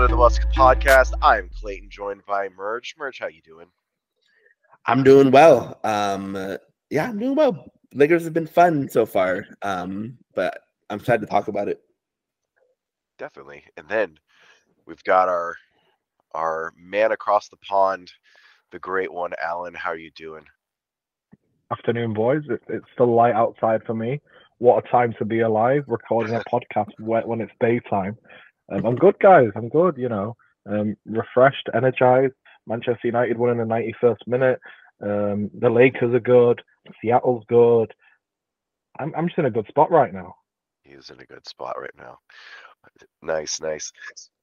And the Under the Musk podcast. I'm Clayton, joined by Merge. Merge, how you doing? I'm doing well. Um, uh, yeah, I'm doing well. Lakers have been fun so far, um, but I'm excited to talk about it. Definitely. And then we've got our our man across the pond, the great one, Alen. How are you doing? Afternoon, boys. It, it's still light outside for me. What a time to be alive, recording a podcast when when it's daytime. Um, I'm good, guys. I'm good. You know, um, refreshed, energized. Manchester United won in the 91st minute. Um, the Lakers are good. Seattle's good. I'm, I'm just in a good spot right now. He's in a good spot right now. Nice, nice.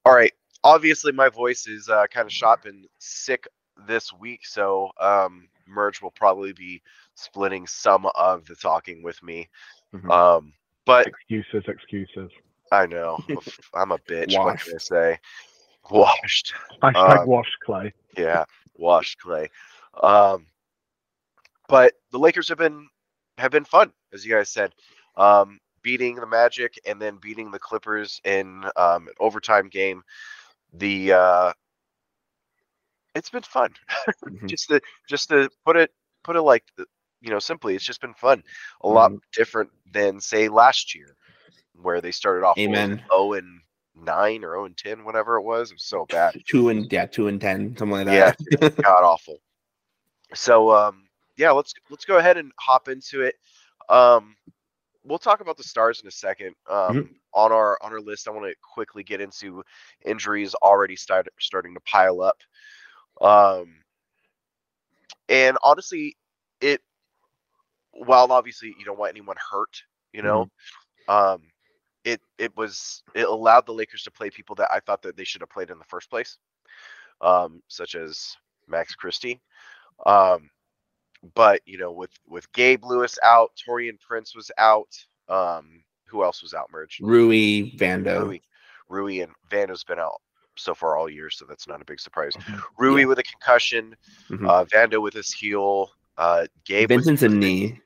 All right. Obviously, my voice is uh, kind of shot. and sick this week, so um, Merge will probably be splitting some of the talking with me. Mhm. Um, but Excuses, excuses. I know I'm a f- I'm a bitch. What can I say? Washed. Hashtag Uh, wash clay. Yeah, washed clay. Um, but the Lakers have been have been fun, as you guys said. Um, beating the Magic and then beating the Clippers in um, an overtime game. The uh, it's been fun. Mhm. just to just to put it put it like you know simply, it's just been fun. A lot Mhm. different than say last year, where they started off Amen. zero and nine or zero and ten, whatever it was. It was so bad. Two and yeah, two and ten, something like that. Yeah, god awful. So um yeah, let's let's go ahead and hop into it. Um we'll talk about the stars in a second. Um on our on our list, I want to quickly get into injuries already start, starting to pile up. Um and honestly, it while obviously you don't want anyone hurt, you know, um it it was it allowed the Lakers to play people that I thought that they should have played in the first place. Um, such as Max Christie. Um, but you know, with with Gabe Lewis out, Taurean Prince was out. Um, who else was out? Merge. Rui Vando. Rui, Rui and Vando's been out so far all year, so that's not a big surprise. Mhm. Rui Yeah. with a concussion, Mhm. uh, Vando with his heel, uh, Gabe. Vincent's a knee.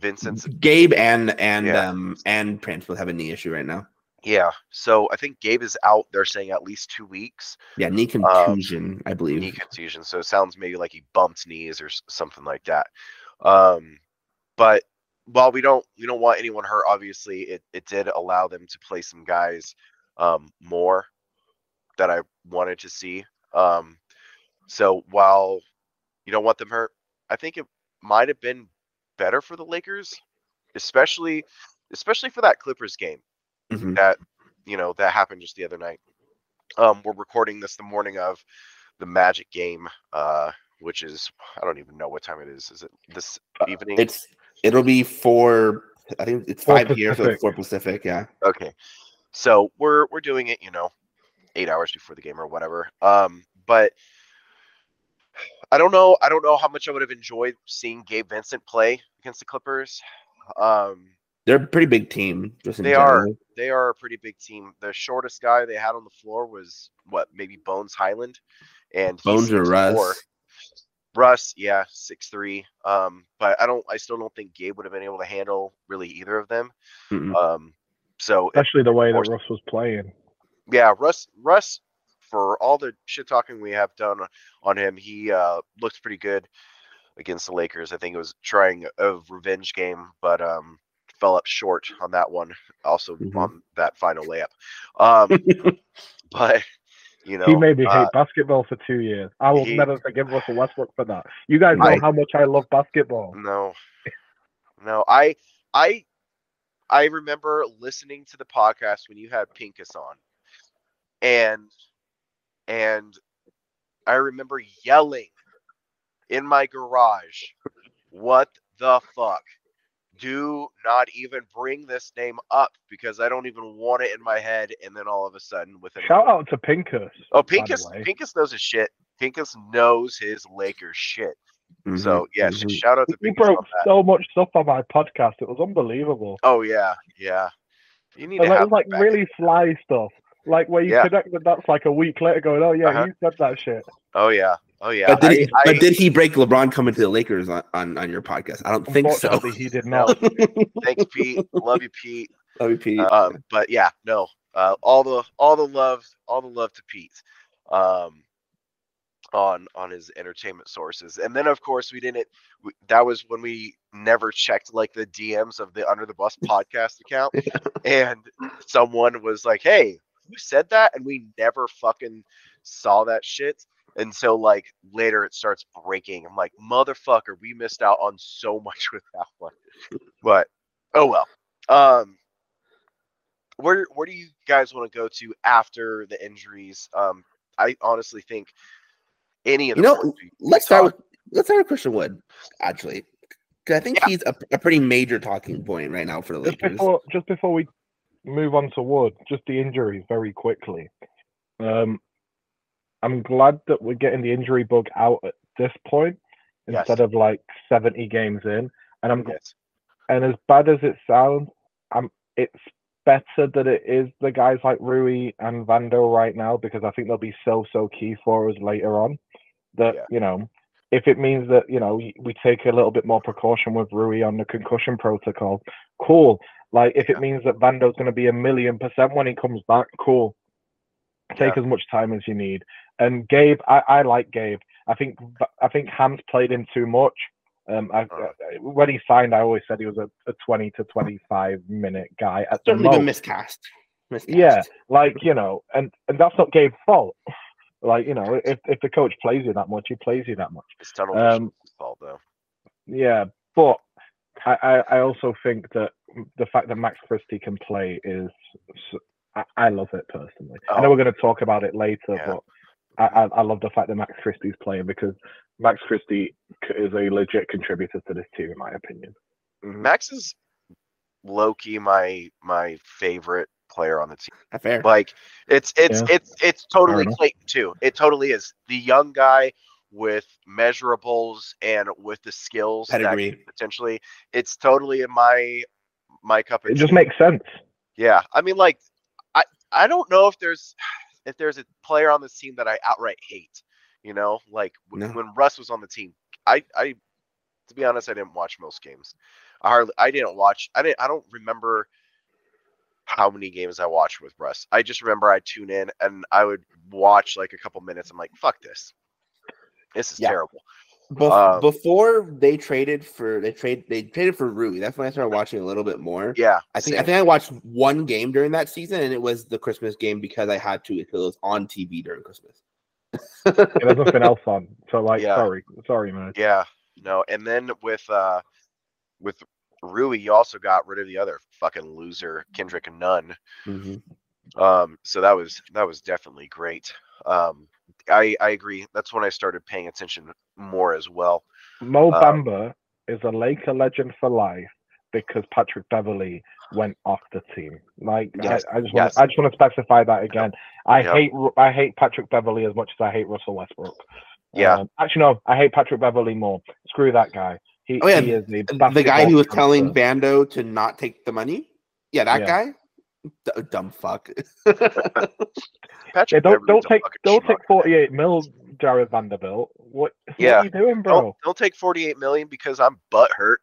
Vincent's Gabe and and Yeah. um and Prince will have a knee issue right now. yeah. So I think Gabe is out. They're saying at least two weeks. Yeah, knee contusion, I believe. knee contusion. So it sounds maybe like he bumped knees or something like that. Um, but while we don't we don't want anyone hurt, obviously it it did allow them to play some guys um, more that I wanted to see. Um, so while you don't want them hurt, I think it might have been better for the Lakers, especially especially for that Clippers game Mhm. that you know that happened just the other night. Um, we're recording this the morning of the Magic game, uh, which is I don't even know what time it is. Is it this evening? Uh, It's it'll be four. I think it's Four five here, so Pacific. four Pacific. Yeah. okay. So we're we're doing it, you know, eight hours before the game or whatever. Um, but I don't know. I don't know how much I would have enjoyed seeing Gabe Vincent play against the Clippers. Um, They're a pretty big team. Just in They are. they are a pretty big team. The shortest guy they had on the floor was what, maybe Bones Hyland, and Bones or 6'4". Russ. Russ, yeah, six three. Um, but I don't. I still don't think Gabe would have been able to handle really either of them. Mm-mm. Um, so Especially the way that. Russ was playing. yeah, Russ, Russ, for all the shit talking we have done on him, he uh, looks pretty good against the Lakers. I think it was trying a revenge game, but um, fell up short on that one. Also Mhm. on that final layup. Um, but you know, he made me uh, hate basketball for two years. I will he- never forgive Russell Westbrook for that. You guys know Right. how much I love basketball. No, no. I, I, I remember listening to the podcast when you had Pinkus on, and, and I remember yelling in my garage, "What the fuck? Do not even bring this name up because I don't even want it in my head." And then all of a sudden, within a Shout out to Pinkus. Oh, by the Pinkus. Pinkus knows his shit. Pinkus knows his Lakers shit. Mhm, So yeah, sh- mhm. shout out to You Pinkus on broke that. so much stuff on my podcast. It was unbelievable. Oh yeah, yeah. You need And to it have was like back. really fly stuff. Like where you Yeah. connect the dots like a week later going, oh yeah, Uh-huh. you said that shit. Oh yeah, oh yeah. But did, he, I, but did he break LeBron coming to the Lakers on, on, on your podcast? I don't think so. He did not. thanks, Pete. Love you, Pete. WP. Um, but yeah, no. uh, all the all the love, all the love to Pete. Um, on on his entertainment sources and then of course we didn't we, that was when we never checked like the dms of the under the bus podcast account and someone was like hey who said that and we never fucking saw that shit and so like later it starts breaking i'm like motherfucker we missed out on so much with that one but oh well um where where do you guys want to go to after the injuries um i honestly think any of You know, boards we- we let's start with let's start with Christian Wood. Actually, 'Cause I think Yeah. he's a, a pretty major talking point right now for the Just Lakers. before, just before we move on to Wood, just the injuries very quickly. Um, I'm glad that we're getting the injury bug out at this point Yes. instead of like 70 games in. And I'm yes. and as bad as it sounds, I'm it's better that it is the guys like Rui and Vando right now because I think they'll be so so key for us later on. That Yeah. you know, if it means that you know we we take a little bit more precaution with Rui on the concussion protocol, cool. Like if Yeah. it means that Vando's going to be a million percent when he comes back, cool. Take as much time as you need. And Gabe, I, I like Gabe. I think I think Ham's played him too much. Um, I, Uh. when he signed, I always said he was a, a 20 to 25 minute guy at the Certainly been most. miscast. miscast. Yeah, like you know, and and that's not Gabe's fault. Like you know, if if the coach plays you that much, he plays you that much. It's tunnel Um, fault though. Yeah, but I, I, I also think that the fact that Max Christie can play is I love it personally. I know Oh. we're going to talk about it later, Yeah. but I, I, I love the fact that Max Christie's playing because Max Christie is a legit contributor to this team, in my opinion. Mm-hmm. Max is low key my my favorite player on the team. Not fair. Like it's it's Yeah. it's it's totally. Clayton too. It totally is the young guy with measurables and with the skills Pedigree. potentially. It's totally in my my cup of It just tea. makes sense. Yeah, I mean, like, I I don't know if there's if there's a player on this team that I outright hate. You know, like No. when Russ was on the team, I I to be honest, I didn't watch most games. I hardly I didn't watch. I didn't. I don't remember how many games I watched with Russ. I just remember I tune in and I would watch like a couple minutes. I'm like, fuck this. This is Yeah. terrible. Bef- um, before they traded for they trade they traded for Rui. That's when I started watching a little bit more. Yeah, I think I think I watched one game during that season, and it was the Christmas game because I had to because it was on TV during Christmas. yeah, There's nothing else on. So like, Yeah. sorry, sorry, man. Yeah, no, and then with uh with Rui, you also got rid of the other fucking loser, Kendrick Nunn. Mhm. Um, so that was that was definitely great. Um, I I agree. That's when I started paying attention more as well. Mo Um, Bamba is a Laker legend for life because Patrick Beverley went off the team. Like Yes, I, I just want yes. to, I just want to specify that again. I Yep. hate I hate Patrick Beverley as much as I hate Russell Westbrook. Yeah. Um, actually, no, I hate Patrick Beverley more. Screw that guy. He, Oh, yeah, he is a The guy who was telling monster. Vando to not take the money. Yeah, that Yeah. guy. D- dumb fuck. Patrick Yeah, don't don't take don't schmuck, take 48 mil, Jarred Vanderbilt. What, Yeah. what are you doing, bro? Don't don't take 48 million because I'm butt hurt.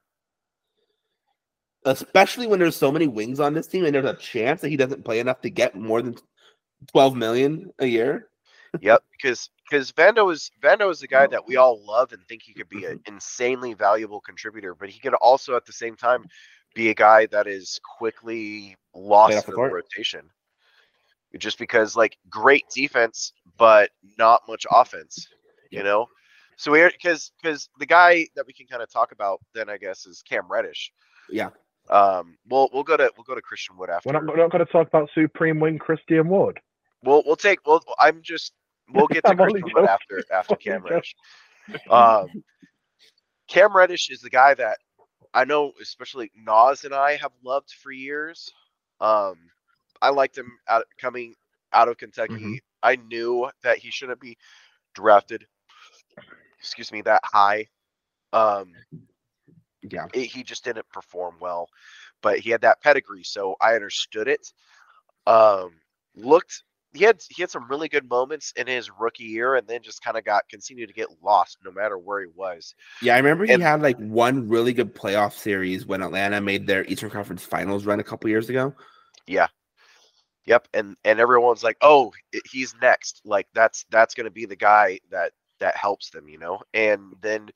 Especially when there's so many wings on this team, and there's a chance that he doesn't play enough to get more than twelve million a year. Yep, because because Vando is Vando is the guy that we all love and think he could be an mm-hmm. insanely valuable contributor, but he could also at the same time be a guy that is quickly lost off the in the rotation. Just because like great defense, but not much offense, you know. So we are because because the guy that we can kind of talk about then I guess is Cam Reddish. Yeah. Um. We'll we'll go to we'll go to Christian Wood after. We're not, we're not going to talk about Supreme Wing Christian Wood. We'll we'll take. We'll. I'm just. We'll get to Christian Wood after after Cam Reddish. Um, Cam Reddish is the guy that I know, especially Nas and I have loved for years. Um, I liked him out coming out of Kentucky. Mm-hmm. I knew that he shouldn't be drafted. Excuse me, that high. Um, Yeah. it- he just didn't perform well, but he had that pedigree, so I understood it. Um, looked he had he had some really good moments in his rookie year, and then just kind of got continued to get lost no matter where he was. Yeah, I remember he had like one really good playoff series when Atlanta made their Eastern Conference Finals run a couple years ago. Yeah, Yep, and and everyone's like, "Oh, he's next." Like that's that's going to be the guy that that helps them, you know. And then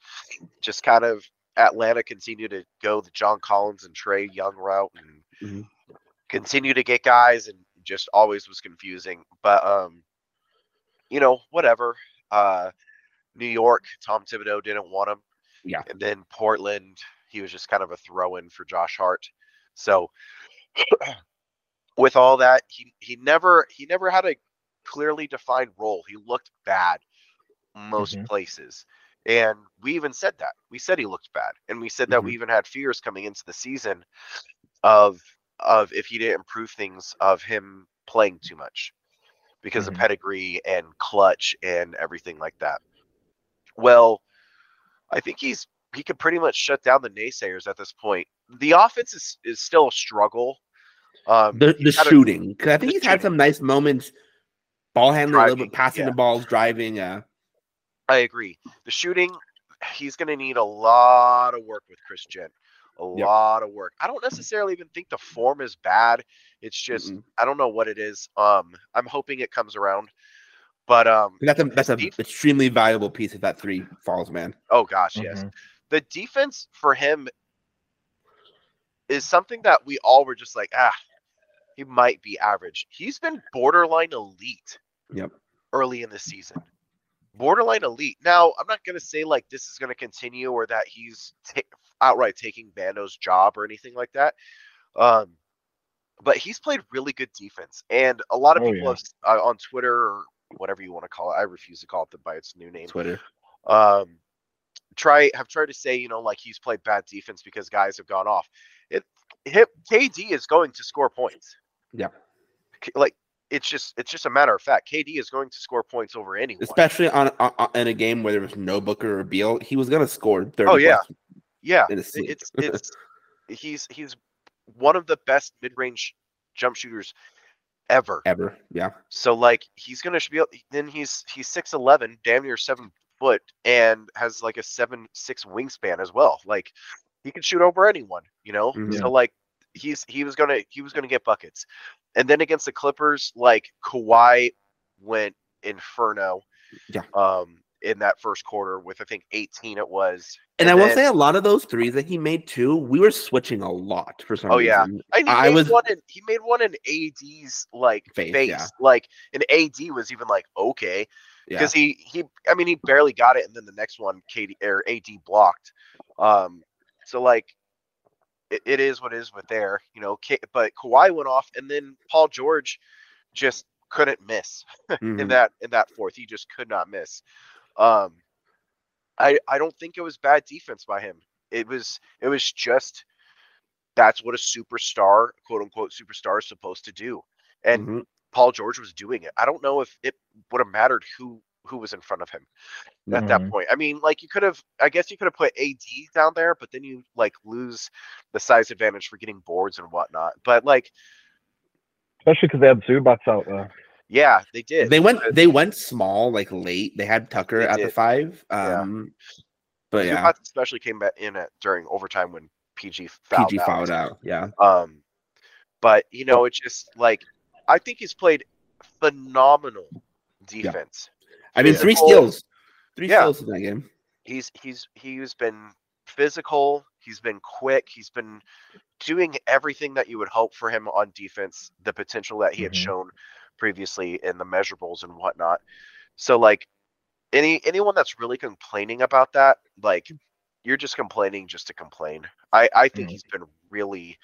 just kind of Atlanta continue to go the John Collins and Trae Young route and Mhm. continue to get guys and just always was confusing. But um you know, whatever. Uh New York, Tom Thibodeau didn't want him. Yeah. And then Portland, he was just kind of a throw in for Josh Hart. So with all that, he he never he never had a clearly defined role. He looked bad most Mhm. places. And we even said that. We said he looked bad. And we said that we Mhm. even had fears coming into the season of of if he didn't improve things of him playing too much because Mhm. of pedigree and clutch and everything like that. Well, I think he's he could pretty much shut down the naysayers at this point. The offense is, is still a struggle. Um, The the shooting, because I think the he's had some nice moments, ball handling a little bit, passing yeah. the balls, driving. Uh, I agree. The shooting, he's going to need a lot of work with Chris Jent. A Yep. lot of work. I don't necessarily even think the form is bad. It's just mm-mm. I don't know what it is. Um, I'm hoping it comes around. But um, that's a that's a def- extremely valuable piece if that three falls, man. oh gosh, yes. Mhm. The defense for him is something that we all were just like, ah, he might be average. He's been borderline elite. Yep. early in the season. Borderline elite. Now, I'm not going to say like this is going to continue or that he's ta- outright taking Vando's job or anything like that. Um, but he's played really good defense, and a lot of Oh, people yeah. have, uh, on Twitter or whatever you want to call it. I refuse to call it the, by its new name. Twitter. Um, try have tried to say you know like he's played bad defense because guys have gone off. It, hit, KD is going to score points. Yeah. Like it's just it's just a matter of fact. KD is going to score points over anyone. Especially on, on in a game where there was no Booker or Beal, he was gonna score thirty. Oh, yeah. yeah, in a it- sleep. it's it's he's he's one of the best mid-range jump shooters ever. ever. Yeah. So like he's gonna be able- then he's he's six eleven, damn near seven foot, and has like a seven six wingspan as well. Like he can shoot over anyone, you know. Mhm. So like he's he was gonna he was gonna get buckets, and then against the Clippers, like Kawhi went inferno. Yeah. Um, in that first quarter with I think eighteen it was. And, I will then- say a lot of those threes that he made too, we were switching a lot for some Oh, yeah. And he I made was- one in he made one in AD's like Face, face, yeah. like and AD was even like okay Yeah. because he he I mean he barely got it and then the next one KD or AD blocked, um so like it, it is what it is with there you know but Kawhi went off and then Paul George just couldn't miss in Mhm. that in that fourth he just could not miss, um I I don't think it was bad defense by him it was it was just that's what a superstar, quote unquote superstar, is supposed to do. And Mhm. Paul George was doing it. I don't know if it would have mattered who who was in front of him at that Mhm. point. I mean, like you could have, I guess you could have put AD down there, but then you like lose the size advantage for getting boards and whatnot. But like, Especially because they had Zubac out there. yeah, they did. They went they went small, like late. They had Tucker They at the did. five. Yeah. Um but yeah, especially came back in at during overtime when PG fouled PG out. fouled out. Yeah. Um, but you know, it's just like I think he's played phenomenal defense. I mean three steals. Three Yeah. steals in that game. he's he's he's been physical he's been quick he's been doing everything that you would hope for him on defense the potential that he had Mhm. shown previously in the measurables and whatnot so like any anyone that's really complaining about that like you're just complaining just to complain i i think Mhm. he's been really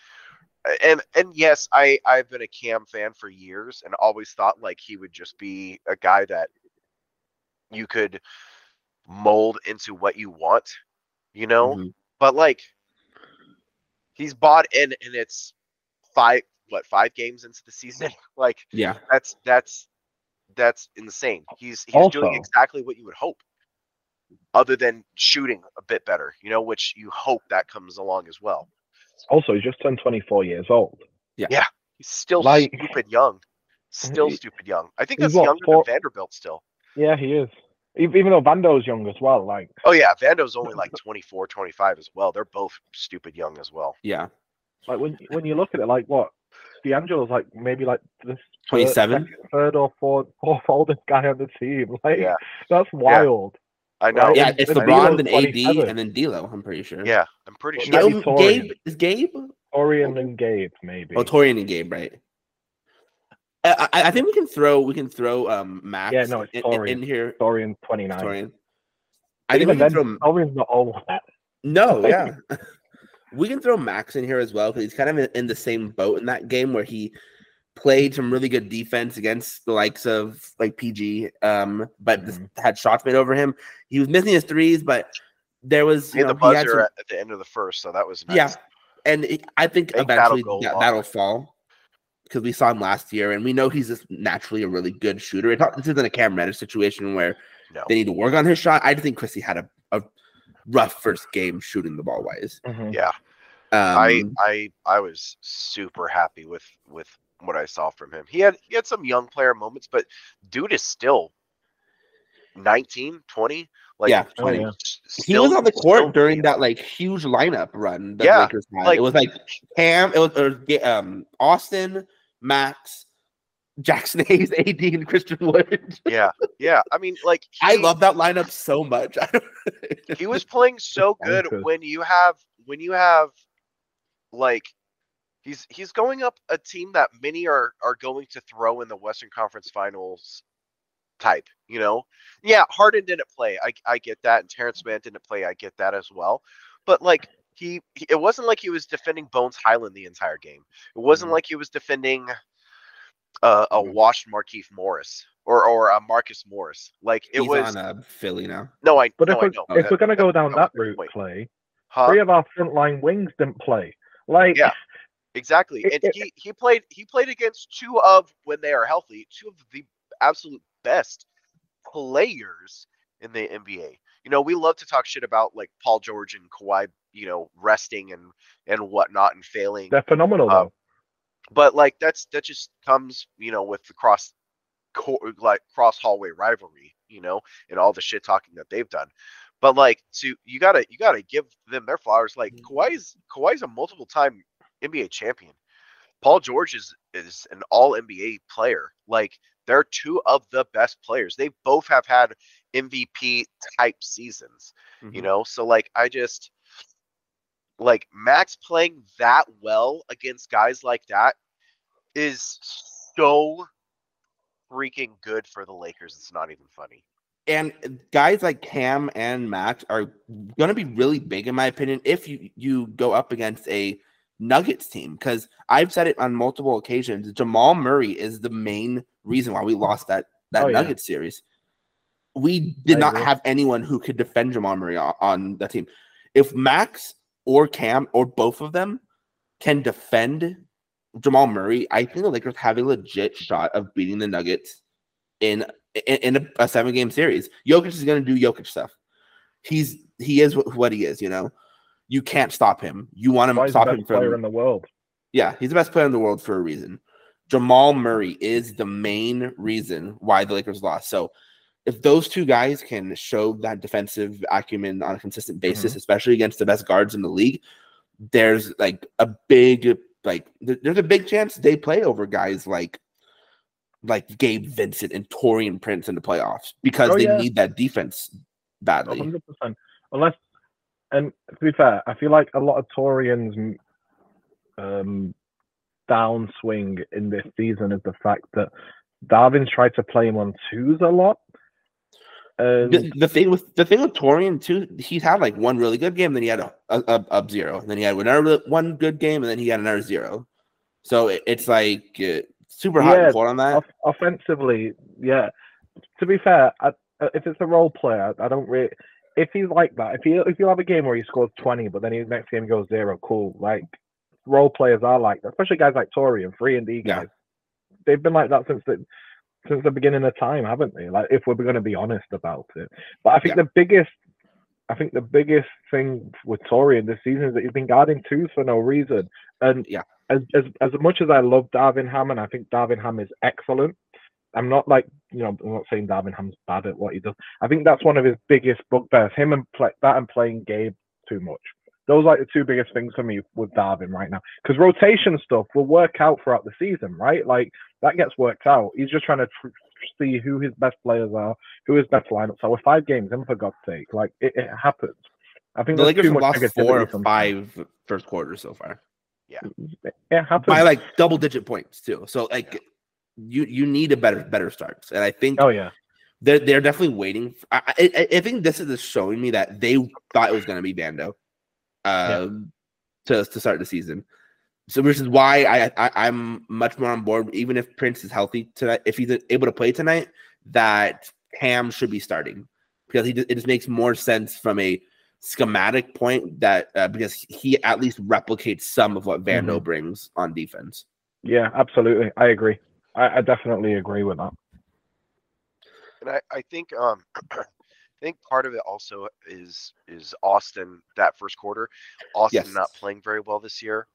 and and yes i i've been a cam fan for years and always thought like he would just be a guy that you could mold into what you want, you know? Mhm. But like he's bought in and it's five what, five games into the season? Like Yeah. that's that's that's insane. He's he's doing exactly what you would hope. Other than shooting a bit better, you know, which you hope that comes along as well. Also, he's just turned 24 years old. Yeah. Yeah. He's still Like- stupid young. Still He- stupid young. I think that's what, younger four- than Vanderbilt still. Yeah, he is. Ev- Even though Vando's young as well. Like, Oh yeah, Vando's only like 24, 25 as well. They're both stupid young as well. Yeah. like when when you look at it, like what D'Angelo's like maybe like this third- 27? second- third or fourth, fourth oldest guy on the team. Like Yeah. that's wild. Yeah. I know. Right. Yeah, it's and LeBron, D'Lo's then AD, and then D'Lo. I'm pretty sure. Yeah, I'm pretty sure. Gabe, Gabe is Gabe. Taurean and Gabe maybe. Oh, Taurean and Gabe, right? I, I I think we can throw we can throw um Max. Yeah, no, it's in, in, in here. Taurean 29. Taurean. I think we can then, throw Taurean's not old. no, yeah. we can throw Max in here as well because he's kind of in, in the same boat in that game where he played some really good defense against the likes of like PG, um, but just had shots made over him. He was missing his threes, but there was He you had know, the he had buzzer some- at, at the end of the first, so that was nice. Yeah. and it, I think Think that'll eventually go that, that'll fall because we saw him last year, and we know he's just naturally a really good shooter. It's not, this isn't a Cam Reddish situation where No. they need to work on his shot. I just think Christie had a, a rough first game shooting the ball wise. Mhm. Yeah. Um, I I I was super happy with with what I saw from him. He had he had some young player moments, but dude is still 19, 20. Like Yeah, Oh, yeah. s- he was on the court during that like huge lineup run that Yeah, Lakers had. like- it was like Cam, it was or, um Austin, Max, Jaxson Hayes, AD, and Christian Wood. Yeah, yeah. I mean, like I love that lineup so much. He was playing so good when you have when you have like he's he's going up a team that many are are going to throw in the Western Conference Finals type, you know? Yeah, Harden didn't play. I I get that and Terrence Mann didn't play. I get that as well. But like he, he it wasn't like he was defending Bones Hyland the entire game. It wasn't Mhm. like he was defending uh, a washed Markieff Morris or or a Marcus Morris. Like it He's was on uh, Philly now. no, I But no, if I we're, know. if we're going to go down no, that route, wait. Clay, Huh? three of our frontline wings didn't play. Like, Yeah. Exactly. It- And it- he, he played he played against two of when they are healthy, two of the absolute best players in the NBA. You know, we love to talk shit about like Paul George and Kawhi, you know, resting and and whatnot and failing. they're phenomenal Uh, though. But like that's that just comes, you know, with the cross co- like cross hallway rivalry, you know, and all the shit talking that they've done. But like to you gotta you gotta give them their flowers. Like Kawhi's Kawhi's a multiple time NBA champion. Paul George is is an all NBA player. Like they're two of the best players. They both have had MVP type seasons you Mhm. know so like i just like max playing that well against guys like that is so freaking good for the lakers it's not even funny and guys like Cam and Max are going to be really big, in my opinion, if you you go up against a Nuggets team. Because I've said it on multiple occasions, Jamal Murray is the main reason why we lost that that Oh, yeah. Nuggets series. We did I not agree. have anyone who could defend Jamal Murray on, on the team. If Max or Cam or both of them can defend Jamal Murray, I think the Lakers have a legit shot of beating the Nuggets in in, in a, a seven game series. Jokic is going to do Jokic stuff. He's he is what he is. You know, you can't stop him. You want to stop best him player from in the world. yeah, he's the best player in the world for a reason. Jamal Murray is the main reason why the Lakers lost. So if those two guys can show that defensive acumen on a consistent basis, especially against the best guards in the league, there's like a big like th- there's a big chance they play over guys like like Gabe Vincent and Taurean Prince in the playoffs because Oh, they yeah. need that defense badly. hundred percent. Unless, and to be fair, I feel like a lot of Taureans' um, downswing in this season is the fact that Darvin's tried to play him on twos a lot. And the, the thing with the thing with Taurean too, he's had like one really good game, then he had a, a, a up zero, and then he had another one good game, and then he had another zero. So it, it's like uh, super hot Yeah, and cold on that. off- offensively, yeah. To be fair, I, uh, if it's a role player, I don't really. If he's like that, if he if you have a game where he scores twenty, but then his next game goes zero, cool. Like role players are like that, especially guys like Tori and Free and D Yeah. They've been like that since the since the beginning of time, haven't they? Like if we're going to be honest about it. But I think Yeah. the biggest, I think the biggest thing with Taurean this season is that he's been guarding twos for no reason. And Yeah. as as as much as I love Darvin Ham and I think Darvin Ham is excellent, I'm not like you know I'm not saying Darvin Ham's bad at what he does. I think that's one of his biggest bugbears. Him and play, that and playing Gabe too much. Those are like the two biggest things for me with Darvin right now. Because rotation stuff will work out throughout the season, right? Like that gets worked out. He's just trying to tr- see who his best players are, who his best lineups are. We're five games in, for God's sake. Like it, it happens. I think The there's Lakers too have lost four negativity or five first quarters so far Yeah, It happens. by like double digit points too. So like you you need a better better starts, and I think oh yeah. they're they're definitely waiting. I, I I- I think this is showing me that they thought it was going to be Vando, um, to to start the season. So which is why I, I I'm much more on board. Even if Prince is healthy tonight, if he's able to play tonight, that Ham should be starting because he just, it just makes more sense from a schematic point that uh, because he at least replicates some of what Vando brings on defense. Yeah, absolutely. I agree. I, I definitely agree with that. And I, I think um I think part of it also is is Austin that first quarter. Austin Yes. not playing very well this year.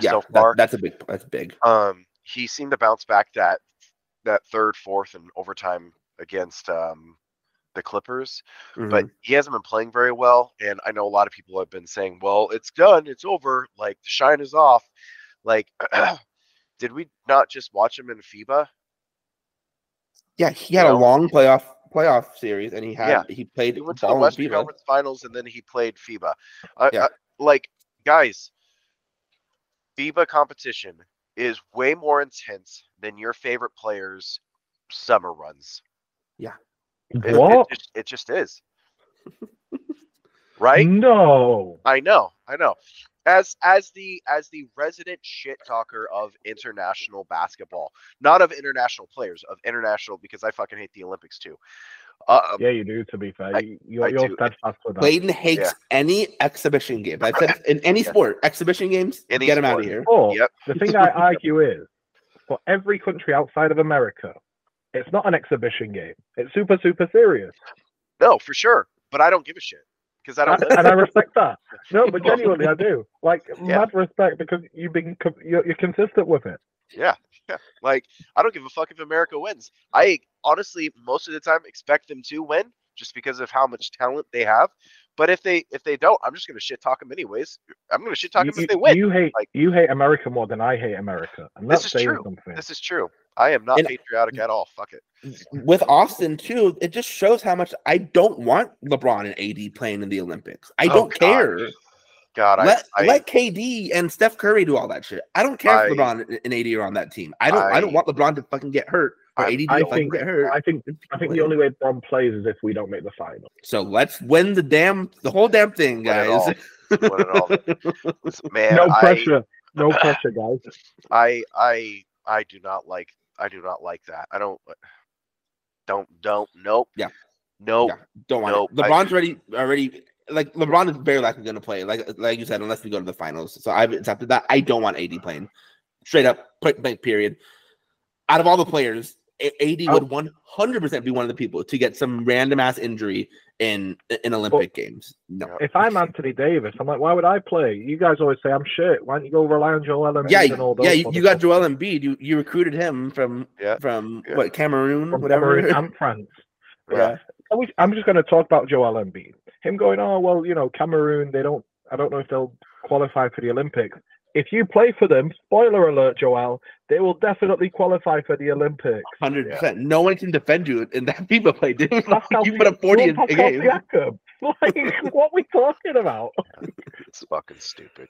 Yeah, so that- that's a big that's big. Um he seemed to bounce back that that third, fourth, and overtime against um the Clippers, but Mhm. he hasn't been playing very well. And I know a lot of people have been saying, "Well, it's done, it's over, like the shine is off." Like, did we not just watch him in FIBA? Yeah, he had You a long playoff playoff series, and he had Yeah. he played He went to the ball Western FIBA. Conference Finals and then he played FIBA. I, Yeah. I- like, guys, FIBA competition is way more intense than your favorite players' summer runs. It, it What? just, it just is. right? No. I know, I know. As as the as the resident shit talker of international basketball, not of international players, of international because I fucking hate the Olympics too. Uh, Yeah, you do. To be fair, I- you, you're, I you're do. steadfast with that. Clayton hates Yeah. any exhibition game. I said in any Yeah. sport, exhibition games, Any get him out of here. But Yep. the thing I argue is, for every country outside of America, it's not an exhibition game. It's super, super serious. no, for sure. But I don't give a shit because I don't. and, and I respect that. No, but genuinely, I do. Like Yeah. mad respect because you've been you're, you're consistent with it. Yeah, yeah. Like I don't give a fuck if America wins. I honestly most of the time expect them to win just because of how much talent they have. But if they if they don't, I'm just gonna shit talk them anyways. I'm gonna shit talk You, them if they win. you hate Like- you hate America more than I hate America, and This is saying true. something. This is true. I am not And- patriotic at all. Fuck it. With Austin too, it just shows how much I don't want LeBron and AD playing in the Olympics. I Oh, don't God. care. God, let I, I let KD and Steph Curry do all that shit. I don't care I- if LeBron and AD are on that team. I don't. I, I- don't want LeBron to fucking get hurt or I- AD to I fucking think- get hurt. I think I think the only way LeBron plays is if we don't make the final. so let's win the damn the whole damn thing, Win it all. guys. Win it all. Man, no I, pressure, no pressure, guys. I I I do not like I do not like that. I don't uh, don't don't nope. Yeah. Nope. Yeah, don't want Nope, it. I- LeBron's already already like LeBron is very likely going to play. Like like you said, unless we go to the finals. So I've accepted that. I don't want AD playing. Straight up, point blank. Period. Out of all the players, AD Oh. would one hundred percent be one of the people to get some random ass injury in in Olympic games. No. If I'm Anthony Davis, I'm like, why would I play? You guys always say I'm shit. Why don't you go rely on Joel Embiid Yeah, and all those? yeah, you, you got motherfuckers Joel Embiid. You you recruited him from Yeah, from yeah. what Cameroon, from whatever. Cameroon and France. yeah. Are we- I'm just going to talk about Joel Embiid. Him going, oh well, you know, Cameroon. They don't. I don't know if they'll qualify for the Olympics. If you play for them, spoiler alert, Joel, they will definitely qualify for the Olympics. Hundred percent. No one can defend you in that FIBA play, dude. Pascal you put up forty in a Pascal game. Siakam. Like, what we talking about? It's fucking stupid.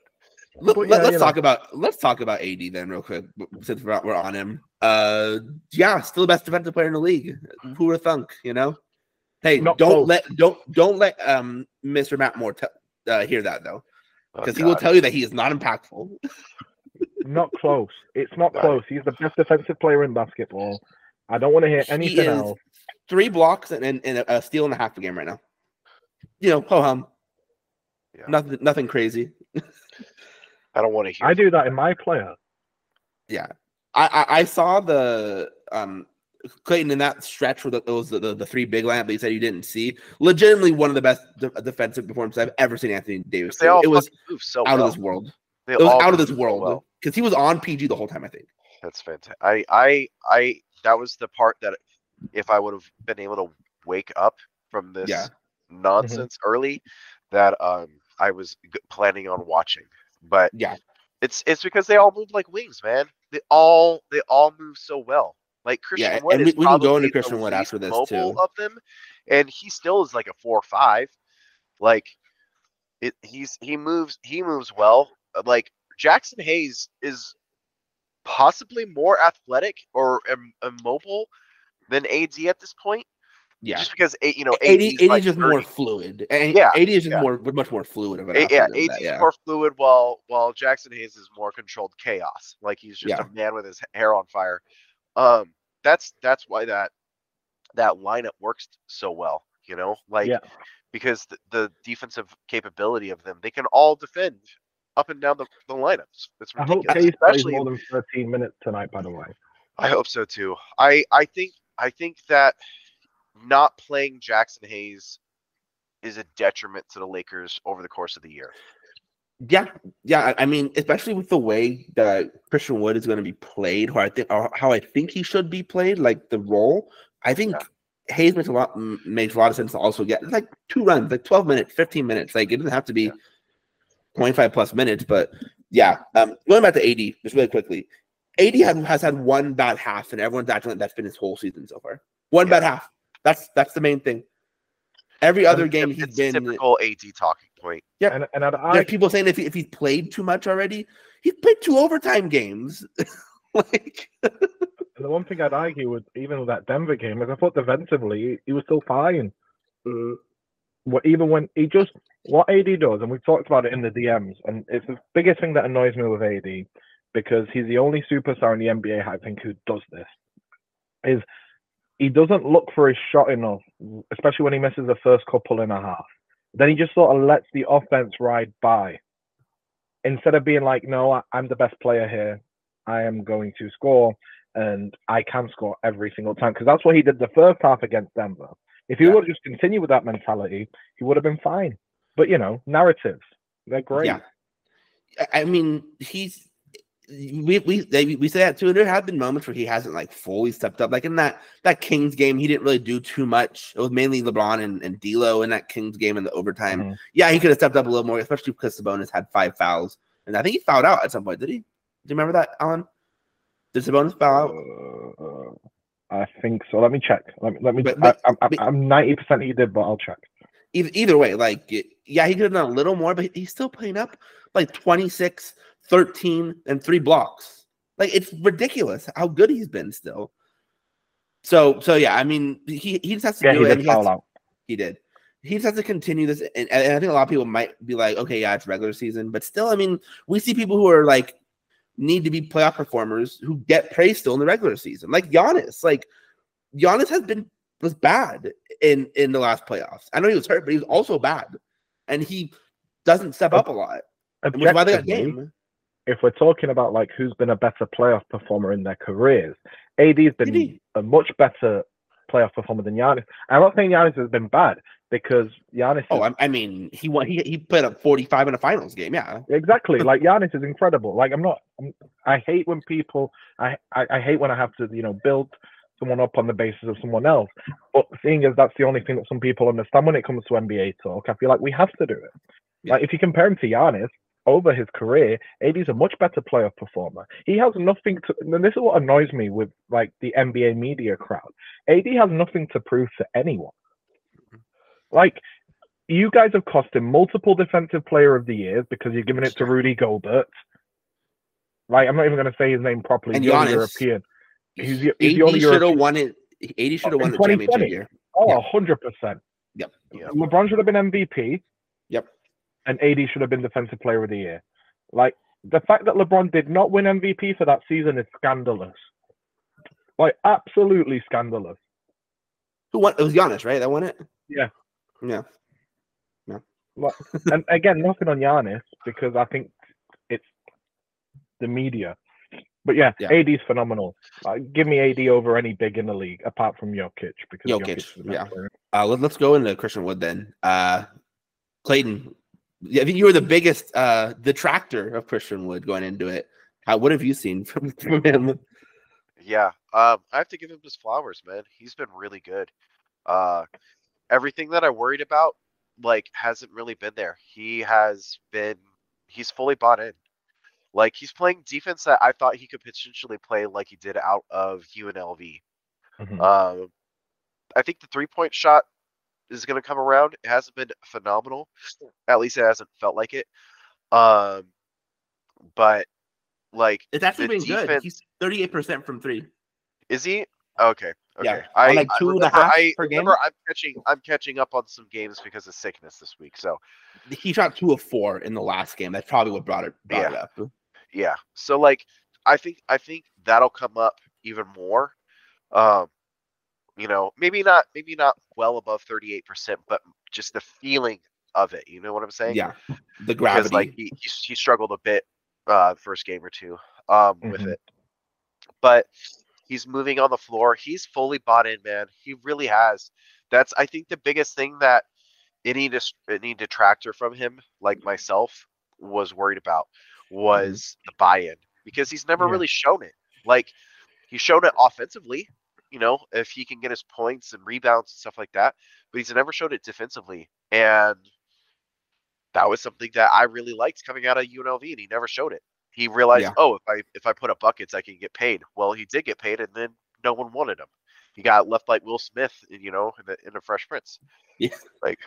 Let, But let, yeah, us you talk about let's talk about AD then real quick since we're, we're on him. Uh, yeah, still the best defensive player in the league. Who would have thunk? You know. Hey, Not don't close. let don't don't let um Mr. Matt Moore te- uh, hear that though, Oh, because he will tell you that he is not impactful. Not close. It's not Right. close. He's the best defensive player in basketball. I don't want to hear He anything is else. Three blocks and, and, and a steal and a half a game right now. You know, ho hum. Yeah. Nothing, nothing crazy. I don't want to hear. I do that in my player. Yeah, I, I I saw the um Clayton in that stretch where the, it was the, the, the three big lineup that you said you didn't see. Legitimately one of the best de- defensive performances I've ever seen Anthony Davis. They do. all It was move so out well. of this world. They It was all out of move this so world well. because he was on PG the whole time. I think. That's fantastic. I, I, I, that was the part that if I would have been able to wake up from this Yeah. nonsense early, that um, I was g- planning on watching. But Yeah. it's it's because they all move like wings, man. They all they all move so well. Like Christian Yeah, Wood and is we- we can go into Christian Wood after this, mobile too. of them, and he still is like a four or five. Like it, he's he moves he moves well. Uh, Like Jaxson Hayes is possibly more athletic or im- immobile than AD at this point. Yeah. Just because you know 80, 80 80 like is just more fluid. And Yeah, AD is just yeah. more much more fluid of an yeah, AD that, is yeah. more fluid, while while Jaxson Hayes is more controlled chaos. Like he's just Yeah. a man with his hair on fire. Um, that's that's why that that lineup works so well. You know, like Yeah. because the, the defensive capability of them, they can all defend up and down the, the lineups. It's I hope ridiculous, Hayes plays especially more than 13 minutes tonight. By the way, I hope so too. I I think I think that not playing Jaxson Hayes is a detriment to the Lakers over the course of the year. Yeah, yeah. I mean, especially with the way that Christian Wood is going to be played, how I think, or how I think he should be played, like the role. I think Hayes makes a lot m- makes a lot of sense to also get like two runs, like twelve minutes, fifteen minutes. Like it doesn't have to be Yeah. twenty five plus minutes, but yeah. Um, going back to AD just really quickly, AD has, has had one bad half, and everyone's acting like that's been his whole season so far. One bad half. That's that's the main thing. Every other game he's it's been typical AD talking point. Yeah. and and I'd there are people saying if he, if he's played too much already, he's played two overtime games. like, the one thing I'd argue with even with that Denver game is I thought defensively he, he was still fine. Mm-hmm. What even when he just what AD does, and we've talked about it in the DMs, and it's the biggest thing that annoys me with AD because he's the only superstar in the NBA I think who does this. Is he doesn't look for his shot enough, especially when he misses the first couple and a half. Then he just sort of lets the offense ride by. Instead of being like, no, I, I'm the best player here. I am going to score and I can score every single time. Because that's what he did the first half against Denver. If he Yeah. would have just continued with that mentality, he would have been fine. But you know, narratives. They're great. Yeah. I mean, he's we we they, we say that too. And there have been moments where he hasn't like fully stepped up. Like in that that Kings game, he didn't really do too much. It was mainly LeBron and, and D'Lo in that Kings game in the overtime. Mhm. Yeah, he could have stepped up a little more, especially because Sabonis had five fouls, and I think he fouled out at some point. Did he? Do you remember that, Alen? Did Sabonis foul out? Uh, I think so. Let me check. Let me. Let me. But- but- I, I'm- I'm ninety percent he did, but I'll check. either, either way, like yeah, he could have done a little more, but he's still putting up like 26, 13, and three blocks. Like it's ridiculous how good he's been still. So so yeah, I mean he he just has to Yeah, do he it. did he, to- he did. He just has to continue this, and, and I think a lot of people might be like, okay, yeah, it's regular season, but still, I mean, we see people who are like need to be playoff performers who get praised still in the regular season, like Giannis. Like Giannis has been was bad in in the last playoffs. I know he was hurt, but he was also bad, and he doesn't step up a lot, which is why they got game. If we're talking about like who's been a better playoff performer in their careers, AD's been AD. a much better playoff performer than Giannis. I'm not saying Giannis has been bad because Giannis. Oh, is, I, mean, he won. He he put up forty five in a finals game. Yeah, exactly like Giannis is incredible. Like I'm not. I'm, I hate when people. I, I I hate when I have to you know build someone up on the basis of someone else. But seeing as that's the only thing that some people understand when it comes to NBA talk, I feel like we have to do it. Yeah. Like if you compare him to Giannis over his career, AD's a much better playoff performer. He has nothing to and this is what annoys me with like the NBA media crowd. AD has nothing to prove to anyone. Mm-hmm. Like you guys have cost him multiple defensive player of the years because you're giving it to Rudy Gobert. Right, I'm not even going to say his name properly. And He's the Giannis. European. He's, the- he's the only AD should have European. won it. AD should have won the championship 2020. year. Oh, Yeah. 100%. Yep. Yeah. LeBron should have been MVP. Yep. And AD should have been Defensive Player of the Year. Like, the fact that LeBron did not win MVP for that season is scandalous. Like, absolutely scandalous. Who won? It was Giannis, right? That won it. Yeah. Yeah. Yeah. And again, nothing on Giannis because I think it's the media. But yeah, Yeah. AD's phenomenal. Like, give me AD over any big in the league apart from Jokic because Jokic, the yeah. Uh, let, let's go into Christian Wood then. Uh, Clayton, I think you were the biggest uh, detractor of Christian Wood going into it. How, what have you seen from, from him? Yeah, um, I have to give him his flowers, man. He's been really good. Uh, everything that I worried about like hasn't really been there. He has been he's fully bought in. Like he's playing defense that I thought he could potentially play like he did out of UNLV. Mhm. Um, I think the three point shot is going to come around. It hasn't been phenomenal. At least it hasn't felt like it. Um, but like, It's actually been good. He's 38% from three. is he? Okay. Okay. Yeah, I, like, I two and a half I per game. I'm catching I'm catching up on some games because of sickness this week. So He shot two of four in the last game. That's probably what brought it, brought it up. yeah. So like I think I think that'll come up even more. Um, you know, maybe not maybe not well above 38%, but just the feeling of it. You know what I'm saying? Yeah, the gravity. because like he, he he struggled a bit uh first game or two um with Mhm. it but he's moving on the floor he's fully bought in man he really has that's i think the biggest thing that any dis- any detractor from him like myself was worried about was the buy-in because he's never Yeah. really shown it like he's shown it offensively you know if he can get his points and rebounds and stuff like that but he's never showed it defensively and that was something that I really liked coming out of UNLV, and he never showed it. He realized, Yeah. oh, if I if I put up buckets, I can get paid. Well, he did get paid, and then no one wanted him. He got left like Will Smith, you know, in the in the Fresh Prince. Yeah. Like,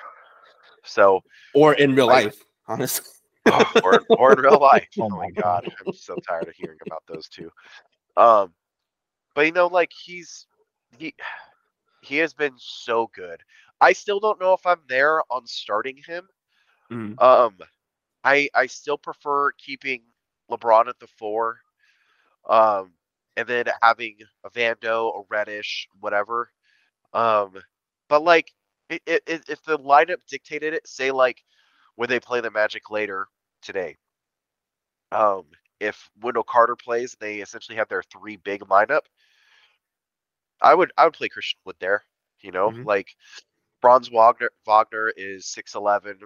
so or in real like- life, honestly. or or in real life. Oh Oh my my god, I'm so tired of hearing about those two. Um, but you know, like he's he he has been so good. I still don't know if I'm there on starting him. Mhm. Um, I I still prefer keeping LeBron at the four, um, and then having a Vando, a Reddish, whatever. Um, but like, it, it, if the lineup dictated it, say like when they play the Magic later today, um, if Wendell Carter plays, they essentially have their three big lineup. I would I would play Christian Wood there. You know, Mhm. like Franz Wagner Wagner is six eleven,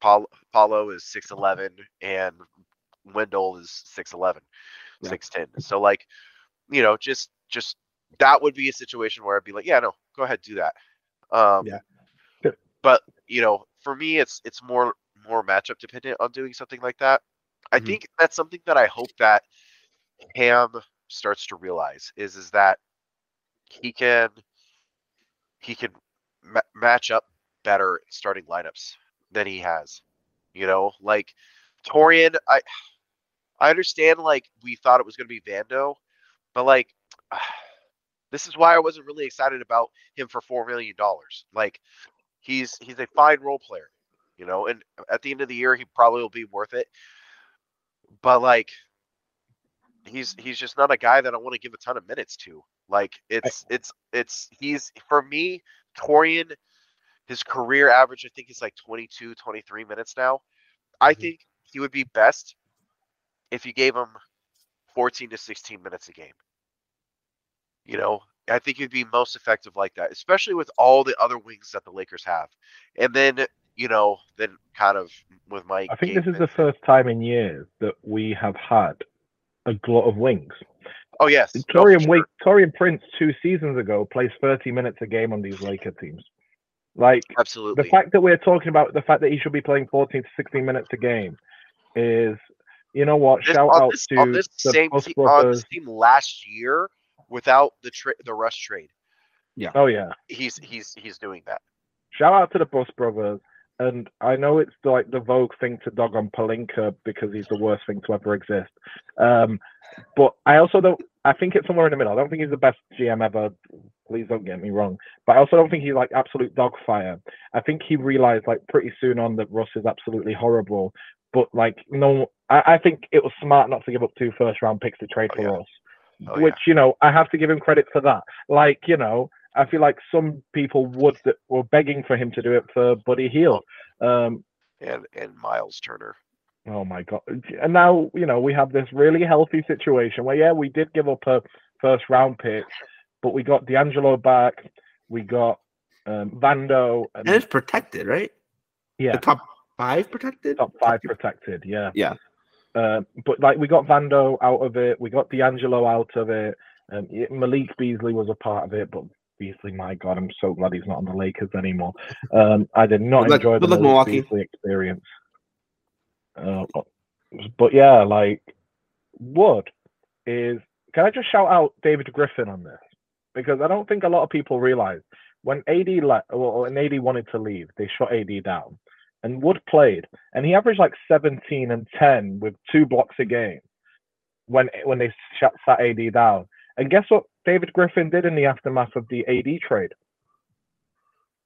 Paul, Paolo is six eleven, and Wendell is six eleven, Yeah. six ten. So like, you know, just just that would be a situation where I'd be like, yeah, no, go ahead, do that. Um, Yeah. Good. But you know, for me, it's it's more more matchup dependent on doing something like that. I Mhm. think that's something that I hope that Ham starts to realize is is that he can he can ma- match up better starting lineups than he has. You know, like Taurean, I I understand like we thought it was going to be Vando, but like this is why I wasn't really excited about him for 4 million dollars. Like he's he's a fine role player, you know, and at the end of the year he probably will be worth it. But like he's he's just not a guy that I want to give a ton of minutes to. Like it's it's it's he's for me Taurean his career average I think is like 22 23 minutes now. I Mhm. think he would be best if you gave him 14 to 16 minutes a game. You know, I think he'd be most effective like that, especially with all the other wings that the Lakers have. And then, you know, then kind of with my I think this is the first time in years that we have had a glut of wings. Oh yes. no, for Taurean sure. Taurean Prince two seasons ago plays 30 minutes a game on these Laker teams. Like Absolutely. the fact that we're talking about the fact that he should be playing 14 to 16 minutes a game is, you know what? This- Shout out this, to on this the same Post team, on brothers. this team last year without the tra- the rush trade. Yeah. Oh yeah. He's he's he's doing that. Shout out to the Bus brothers. And I know it's like the Vogue thing to dog on Pelinka because he's the worst thing to ever exist. Um, but I also don't. I think it's somewhere in the middle. I don't think he's the best GM ever. Please don't get me wrong. But I also don't think he's like absolute dogfire. I think he realized like pretty soon on that Russ is absolutely horrible. But like no, I, I think it was smart not to give up two first round picks to trade Oh, for yeah. Russ. Oh, which you know I have to give him credit for that. Like you know, I feel like some people would that were begging for him to do it for Buddy Hield. Um. And and Miles Turner. oh my god! And now you know we have this really healthy situation where yeah, we did give up a first round pick, but we got D'Angelo back. We got um, Vando and And it's protected, right? yeah, The top five protected? top five protected. Yeah. Yeah. Uh, but like we got Vando out of it, we got D'Angelo out of it. Um, Malik Beasley was a part of it, but Beasley, my God, I'm so glad he's not on the Lakers anymore. Um, I did not enjoy the good luck, Malik Milwaukee. Beasley experience. Uh, but yeah, like Wood is. Can I just shout out David Griffin on this because I don't think a lot of people realize when AD le- well, when AD wanted to leave, they shot AD down, and Wood played, and he averaged like 17 and 10 with two blocks a game when when they shut sat AD down. And guess what David Griffin did in the aftermath of the AD trade?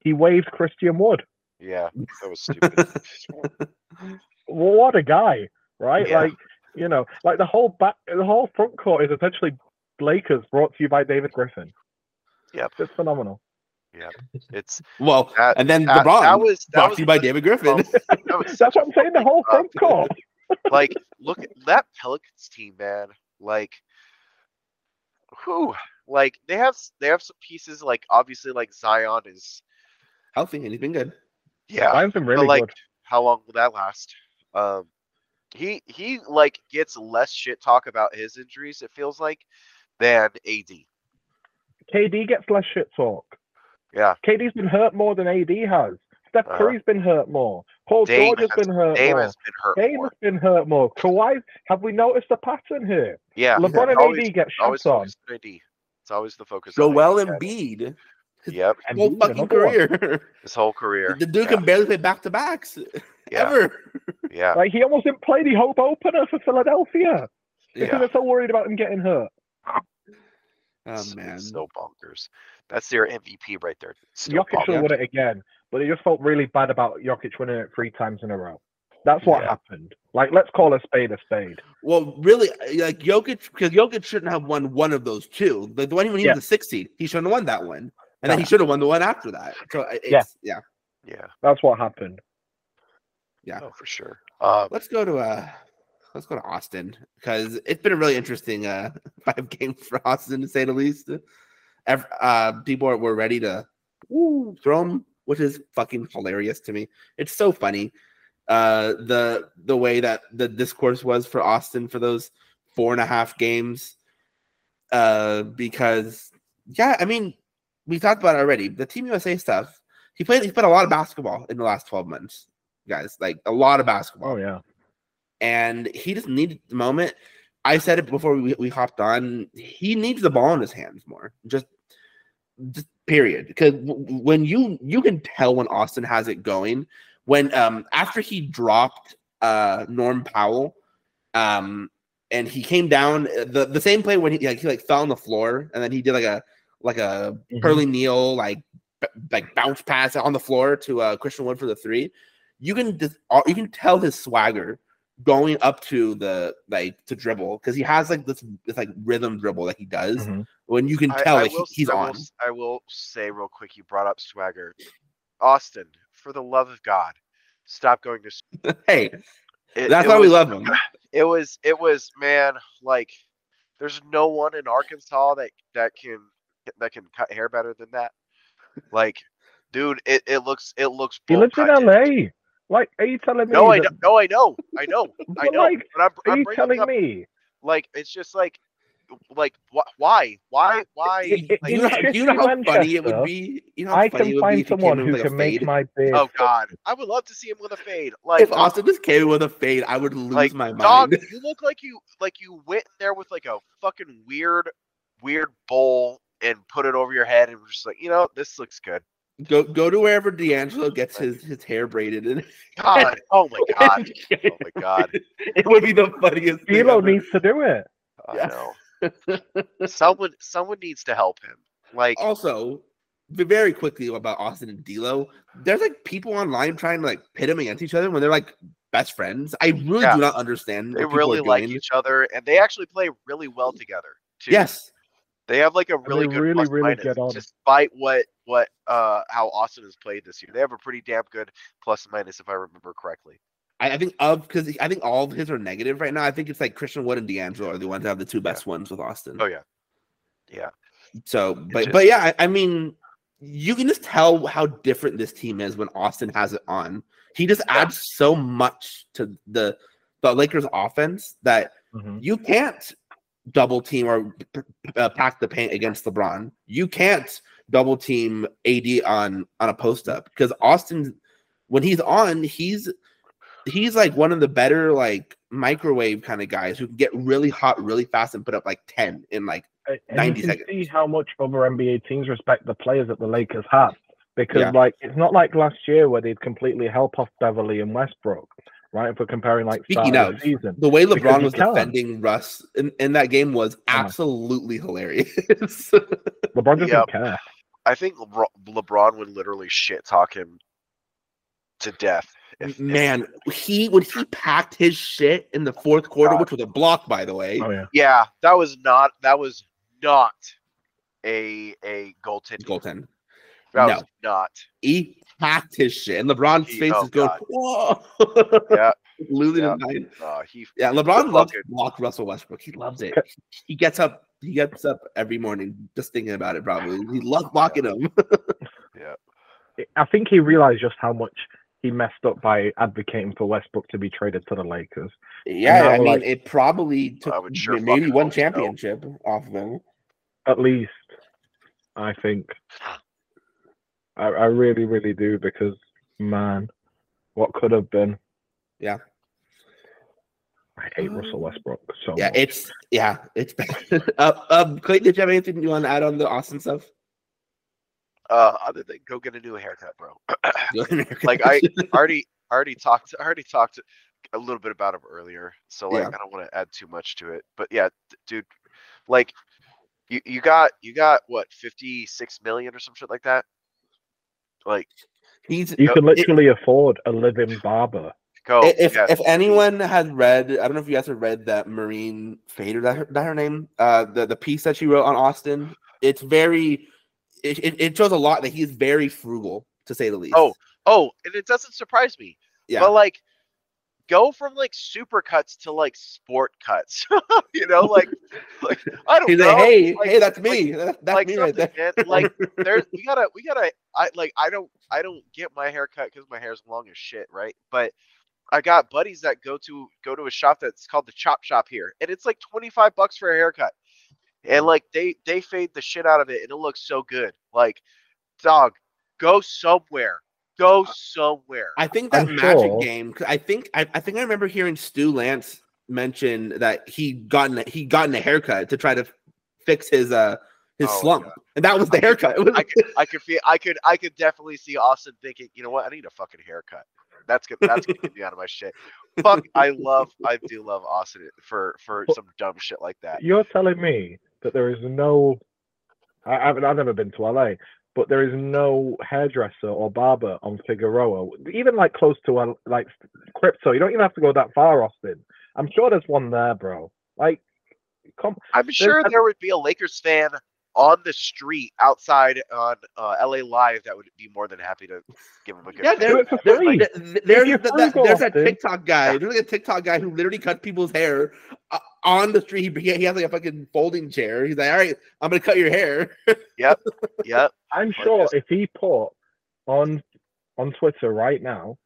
He waived Christian Wood. Yeah, that was stupid. What a guy, right? Yeah. Like, you know, like the whole back, the whole front court is essentially Lakers brought to you by David Griffin. Yep. It's phenomenal. Yeah, it's Well, That- and then that, LeBron that was that brought was to you by the- David Griffin. um, that That's what I'm saying. The whole front court. like look at that Pelicans team, man. Like, who? Like they have they have some pieces. Like obviously, like Zion is Healthy, and he's been good. yeah. Mine's been really but like, good. how long will that last? Um, he he like gets less shit talk about his injuries. It feels like than AD. KD gets less shit talk. Yeah, KD's been hurt more than AD has. Steph Uh-huh. Curry's been hurt more. Paul Dame George has has- been hurt Dame more. has been hurt Dame more. has been hurt more. Kawhi, have we noticed a pattern here? Yeah, LeBron and always, AD get always shots on. focused AD. It's always the focus. on Joel AD. Embiid, Yep, And whole he's fucking career. his whole career. The dude yeah. can barely play back to backs Yeah, ever. yeah. Like he almost didn't play the hope opener for Philadelphia because Yeah. they're so worried about him getting hurt. Oh It's- man. it's so bonkers. That's their MVP right there. Still Jokic bonkers. should win it again, but it just felt really bad about Jokic winning it three times in a row. That's what Yeah. happened. Like, let's call a spade a spade. Well, really, like Jokic, because Jokic shouldn't have won one of those two. Like the one when he Yeah. was a six seed, he shouldn't have won that one, and then he should have won the one after that. So uh, it's, Yeah. yeah, Yeah, That's what happened. yeah. oh for sure. Um, Let's go to uh, let's go to Austin because it's been a really interesting uh five games for Austin to say the least. Ev- uh, people are, were ready to woo, throw him, which is fucking hilarious to me. It's so funny. Uh, the the way that the discourse was for Austin for those four and a half games. Uh, because yeah, I mean, we talked about it already. The Team USA stuff. He played. He played a lot of basketball in the last twelve months, guys. Like a lot of basketball Oh yeah. and he just needed the moment. I said it before we, we hopped on. He needs the ball in his hands more. Just, just period. Because when you you can tell when Austin has it going. When um after he dropped uh Norm Powell, um and he came down uh, the the same play when he like he like fell on the floor and then he did like a like a Mhm. Pearly Neal like b- like bounce pass on the floor to uh Christian Wood for the three. You can just uh, you can tell his swagger going up to the like to dribble because he has like this this like rhythm dribble that he does Mhm. when you can tell I like will- he's I will on. s- I will say real quick. You brought up swagger, Austin. For the love of God, stop going to. hey, It, that's it why we love him. It was. It was. Man, like, there's no one in Arkansas that that can that can cut hair better than that. Like, dude, it, it looks it looks. He bull lives in cutting. LA. Like, are you telling me? No, I that- know. No, I know. I know. I know. like, but I'm, Are I'm you telling up, me? like it's just like like wh- why why why It- it- like, you know, how- you know shitty how funny it would be? You know I can would find if he came someone who with, like, a can make fade? my beard. oh god i would love to see him with a fade like If Austin just came in with a fade, I would lose like my mind. dog you look like you like you went there with like a fucking weird weird bowl and put it over your head and were just like you know this looks good Go go to wherever D'Angelo gets his, his hair braided, and god oh my god oh my god it would be the funniest. thing D'Lo needs to do it. i Yeah. know someone someone needs to help him like also very quickly about Austin and D'Lo. There's like people online trying to like pit them against each other when they're like best friends. I really Yeah. do not understand. they what really are like doing. each other and they actually play really well together too Yes, They have like a really they good really, plus really minus, get on. despite what what uh how Austin has played this year. They have a pretty damn good plus minus if I remember correctly. I, I think of because I think all of his are negative right now. I think it's like Christian Wood and D'Angelo are the ones that have the two best ones with Austin. Oh yeah, yeah, So, but just- but yeah, I, I mean, you can just tell how different this team is when Austin has it on. He just Yeah. adds so much to the the Lakers offense that Mhm. you can't double team or p- p- uh, pack the paint against LeBron. You can't double team AD on on a post up because Austin, when he's on, he's he's like one of the better like microwave kind of guys who can get really hot really fast and put up like 10 in like And 90 you can seconds. see how much other NBA teams respect the players that the Lakers have. Because Yeah. like it's not like last year where they'd completely help off Beverly and Westbrook, right? For comparing like start Speaking of of, the season. the way LeBron you was can't. defending Russ in, in that game was Come on. absolutely hilarious. LeBron doesn't Yep. care. I think LeBron, LeBron would literally shit talk him to death. If, if- Man, he when he packed his shit in the fourth quarter, God. which was a block, by the way. Oh yeah. yeah, that was not that was not a a goaltending. Goaltend. That No. was not. He packed his shit, and LeBron's He- face oh, is going, God. whoa, Yeah. losing Yeah. his mind. Uh, he Yeah, LeBron the loves to fucking- block Russell Westbrook. He loves it. He gets up. He gets up every morning just thinking about it. Probably he loves blocking him. Yeah. I think he realized just how much he messed up by advocating for Westbrook to be traded to the Lakers. yeah, now, I mean, like- it probably took sure maybe one hope so. championship off of him. At least, I think. I, I really, really do because man, what could have been. Yeah. I hate Russell Westbrook so Yeah, much. it's yeah, it's bad. uh, um, Clayton, did you have anything you want to add on the Austin stuff? uh, other than go get a new haircut, bro. Like, I- already already talked already talked a little bit about him earlier, so like Yeah. I don't want to add too much to it. But yeah, d- dude, like you you got you got what fifty six million or some shit like that. Like he's you no, can it- literally afford a living barber. go if yeah, if anyone has read, I don't know if you guys have read that Mirin Fader, that her, that her name, uh, the the piece that she wrote on Austin. It's very, it, it, it shows a lot that he's very frugal to say the least. Oh, oh, and it doesn't surprise me. yeah, But like go from like super cuts to like sport cuts. you know, like like I don't he's know. like, hey, like- hey, that's me. That- that's like me right there. man. Like there's we gotta we gotta I like I don't I don't get my hair cut because my hair's long as shit, right? But I got buddies that go to go to a shop that's called the Chop Shop here, and it's like twenty five bucks for a haircut, and like they they fade the shit out of it, and it looks so good. Like, dog, go somewhere, go somewhere. I think that I'm Magic sure- game. 'cause I think I, I think I remember hearing Stu Lantz mention that he gotten he gotten a haircut to try to fix his uh his Oh, slump, God. and that was the I haircut. It was- I could, I could feel, I could, I could definitely see Austin thinking, you know what, I need a fucking haircut. That's gonna, that's gonna get me out of my shit. Fuck, I love, I do love Austin for for some dumb shit like that. You're telling me that there is no. I, I've, I've never been to LA, but there is no hairdresser or barber on Figueroa, even like close to a, like crypto. You don't even have to go that far, Austin. I'm sure there's one there, bro. Like, come. I'm sure there would be a Lakers fan on the street outside on uh, LA Live that would be more than happy to give him a good. Yeah, haircut. there, Do it for there, free. there- there's, you're that, that- there's that TikTok guy. There's like a TikTok guy who literally cuts people's hair uh, on the street. He, he has like a fucking folding chair. He's like, "All right, I'm gonna cut your hair." Yep. Yep. I'm sure if he put on on Twitter right now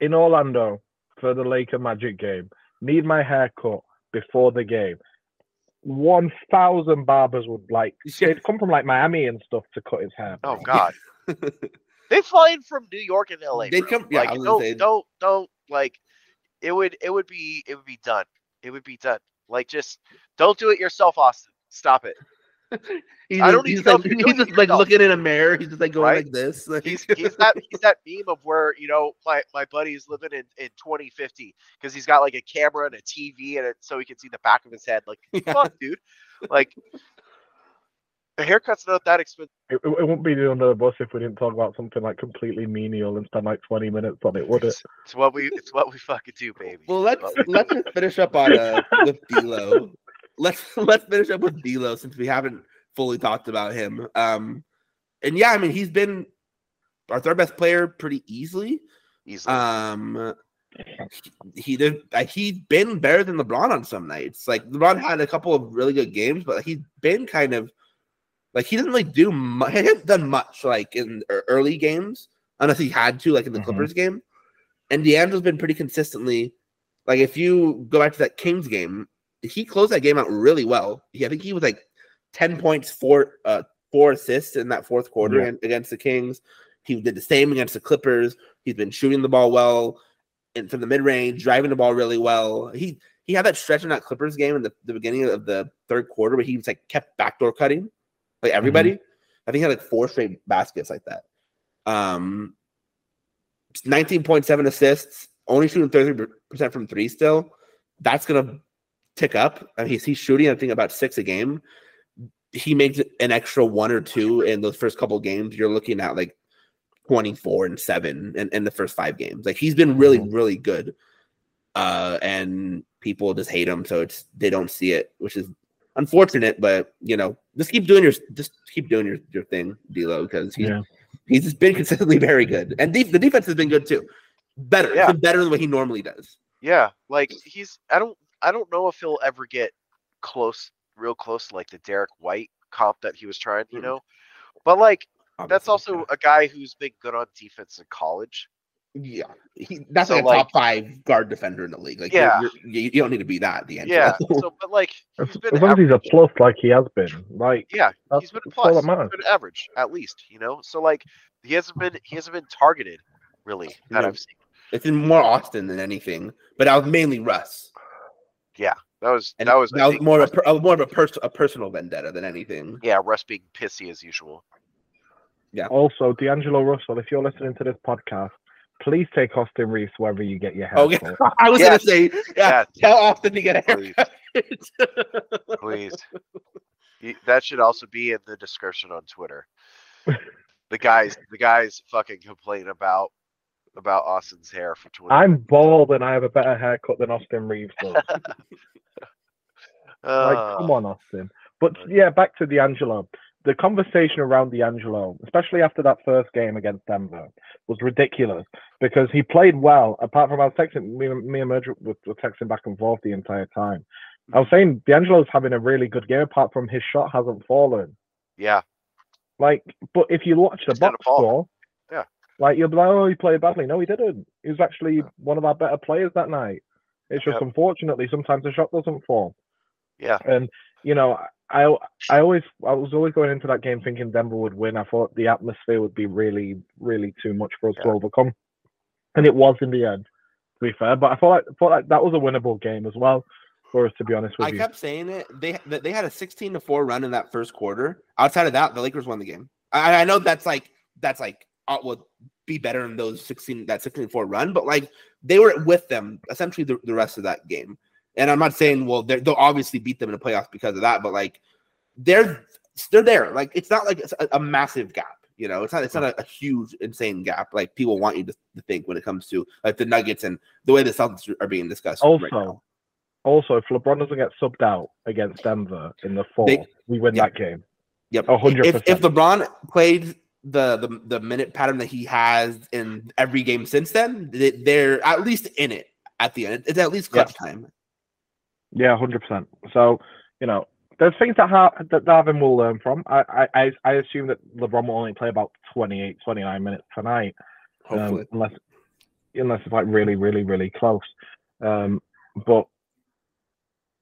in Orlando for the Laker Magic game, need my hair cut before the game. One thousand barbers would like they'd come from like Miami and stuff to cut his hair. Oh. God. they fly in from New York and LA. They'd come- yeah, like, don't, say- don't, don't, like, it would, it would be, it would be done. It would be done. Like, just don't do it yourself, Austin. Stop it. He's I just- don't need he's like, he's just like looking in a mirror. He's just like going Right? like this. Like, He's he's that he's that meme of where you know my my buddy's living in in 2050 because he's got like a camera and a TV and it so he can see the back of his head. Like, Yeah. fuck, dude. Like, a haircut's not that expensive. It, it wouldn't be under the bus if we didn't talk about something like completely menial and spend like 20 minutes on it, would it? It's, it's what we it's what we fucking do, baby. Well, let's we- let's just finish up on uh with D'Lo. Let's let's finish up with D'Lo since we haven't fully talked about him. Um, and yeah, I mean he's been our third best player pretty easily. easily. Um, he did. uh, He's been better than LeBron on some nights. Like LeBron had a couple of really good games, but he's been kind of like he doesn't really do much. He hasn't done much like in early games unless he had to, like in the Mhm. Clippers game. And D'Angelo's been pretty consistently. Like if you go back to that Kings game, he closed that game out really well. He, I think he was like ten points, four uh four assists in that fourth quarter Yeah. against the Kings. He did the same against the Clippers. He's been shooting the ball well and from the mid range, driving the ball really well. He he had that stretch in that Clippers game in the, the beginning of the third quarter where he was like kept backdoor cutting like everybody. I think he had like four straight baskets like that. Um, 19.7 assists, only shooting 30% from three still. That's gonna tick up. I mean, he's, he's shooting, I think, about six a game. He makes an extra one or two in those first couple games. You're looking at like 24 and seven in, in the first five games. Like he's been really, really good. Uh, and people just hate him, so it's they don't see it, which is unfortunate. But you know, just keep doing your just keep doing your, your thing, D'Lo, because he's Yeah. he's just been consistently very good, and def- the defense has been good too. Better, Yeah. been better than what he normally does. Yeah, like he's I don't I don't know if he'll ever get close, real close to like the Derrick White comp that he was trying, you Mm. know. But like that's obviously. also a guy who's been good on defense in college. Yeah. He, that's So, like a like- top five guard defender in the league. Like, you're- Yeah. you're- you, you don't need to be that. The Yeah. So, but like As, he's been as long as he's a plus like he has been, like Yeah, he's been a plus. He's been average at least, you know. So like he hasn't been he hasn't been targeted really that No. I've seen. it's been more Austin than anything, but I was mainly Russ. Yeah, that was And that was I that was more of a, per, being- uh, more of a, pers- a personal vendetta than anything. yeah Russ being pissy as usual. Yeah. Also, D'Angelo Russell, if you're listening to this podcast, please take Austin Reaves wherever you get your hair. Okay. I was Yeah. gonna say, yeah, Yeah. tell Austin to get a haircut. Please. Y- That should also be in the description on Twitter. The guys, the guys fucking complain about about Austin's hair for Twitter. I'm bald and I have a better haircut than Austin Reaves does. Like, Uh, come on, Austin. But yeah, back to the D'Angelo. The conversation around D'Angelo, especially after that first game against Denver, was ridiculous because he played well. Apart from I was texting me, me and Merge were, were texting back and forth the entire time. I was saying D'Angelo's having a really good game. Apart from his shot hasn't fallen. Yeah, Like, but if you watch the It's box score, Yeah. like you'll be like, oh, he played badly. No, he didn't. He was actually one of our better players that night. It's just Yep. unfortunately sometimes the shot doesn't fall. yeah, And you know, I I always I was always going into that game thinking Denver would win. I thought the atmosphere would be really really too much for us to overcome, and it was in the end. To be fair, but I thought like, thought like that was a winnable game as well for us. To be honest with I you, I kept saying it. They they had a 16 to 4 run in that first quarter. Outside of that, the Lakers won the game. I, I know that's like that's like uh, would be better than those 16 that 16 to 4 run, but like they were with them essentially the, the rest of that game. And I'm not saying well they'll obviously beat them in the playoffs because of that, but like they're they're there. Like it's not like it's a, a massive gap. You know, it's not it's not a, a huge insane gap like people want you to, to think when it comes to like the Nuggets and the way the Celtics are being discussed. also. right now. also, if LeBron doesn't get subbed out against Denver in the fourth, They- we win yeah. that game. Yep. A hundred If if. LeBron played the, the the minute pattern that he has in every game since then, they- they're at least in it at the end. It's at least clutch time. Yeah, hundred percent. So you know, there's things that ha- that Darvin will learn from. I, I I I assume that LeBron will only play about 28, 29 minutes tonight. um, unless unless it's like really, really, really close. Um, but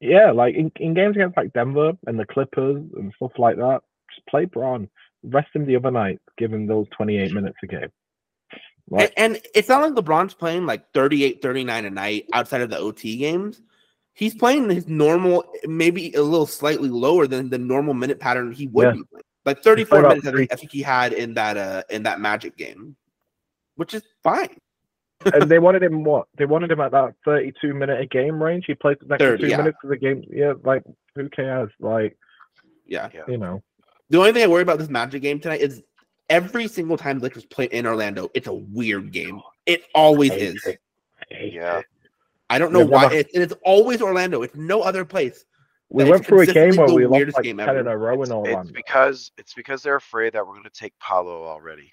yeah, like in, in games against like Denver and the Clippers and stuff like that, just play Braun. Rest him the other night, give him those 28 minutes a game. Like, and, and it's not like LeBron's playing like 38, 39 a night outside of the OT games. He's playing his normal, maybe a little slightly lower than the normal minute pattern he would Yeah. be playing. Like 34 minutes, I three- think, I think he had in that uh in that Magic game, which is fine. and they wanted him what? They wanted him at that 32 minute a game range. He played the next 30, two yeah. minutes of the game. Yeah, like who cares? Like Yeah. you know, The only thing I worry about this Magic game tonight is every single time the Lakers play in Orlando, it's a weird game. It always is. it. yeah. I don't know They've why. never- It's, and it's always Orlando. It's no other place. we went through a game consistently where the we lost like game 10 ever. in a row in It's because it's because they're afraid that we're gonna take Pablo already.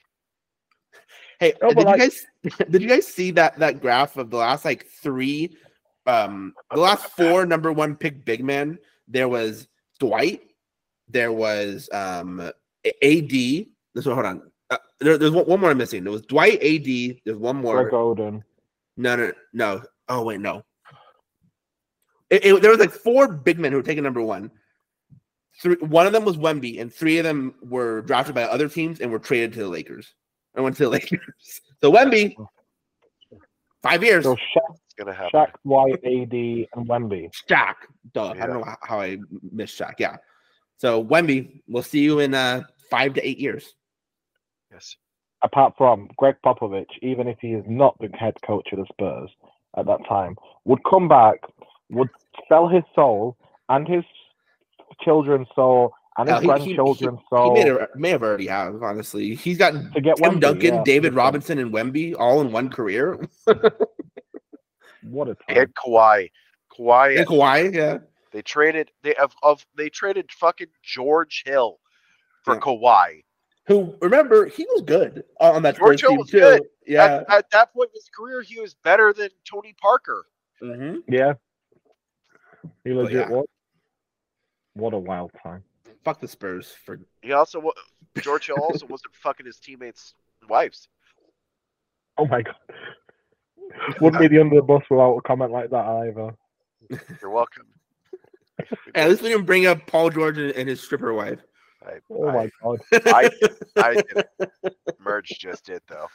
Hey, No, did but you like- guys did you guys see that that graph of the last like three, um, the last four number one pick big men? There was Dwight. There was um AD. This one, hold on. Uh, there, there's one, one more I'm missing. There was Dwight, AD. There's one more. Greg Oden. No, no, no. Oh wait, no. It, it- there was like four big men who were taking number one. three. One of them was Wemby, and three of them were drafted by other teams and were traded to the Lakers. I went to the Lakers. So Wemby, five years. So Shaq, gonna happen. Shaq, Dwight, AD, and Wemby. Shaq. Duh. I don't know how, how I missed Shaq. Yeah. So Wemby, we'll see you in uh five to eight years. Yes. Apart from Gregg Popovich, even if he is not the head coach of the Spurs at that time, would come back, would sell his soul and his children's soul and his Hell, he- he- grandchildren's He soul may have, may have already have, honestly. He's got to get Tim Wemby, Duncan, yeah. David Robinson, and Wemby all in one career. What a time. And Kawhi. Kawhi. And Kawhi, yeah. They traded. They of, of they traded fucking George Hill for Yeah. Kawhi. Who remember he was good on that George Spurs Hill team was too. good. Yeah. At, at that point in his career, he was better than Tony Parker. Mhm. Yeah. He legit yeah. was. What a wild time. Fuck the Spurs for He also wa- George Hill also wasn't fucking his teammates' wives. Oh my god. Wouldn't be the under the bus without a comment like that either. You're welcome. at least we didn't bring up Paul George and, and his stripper wife. I, Oh I, my god. I, I did. Merge just did though.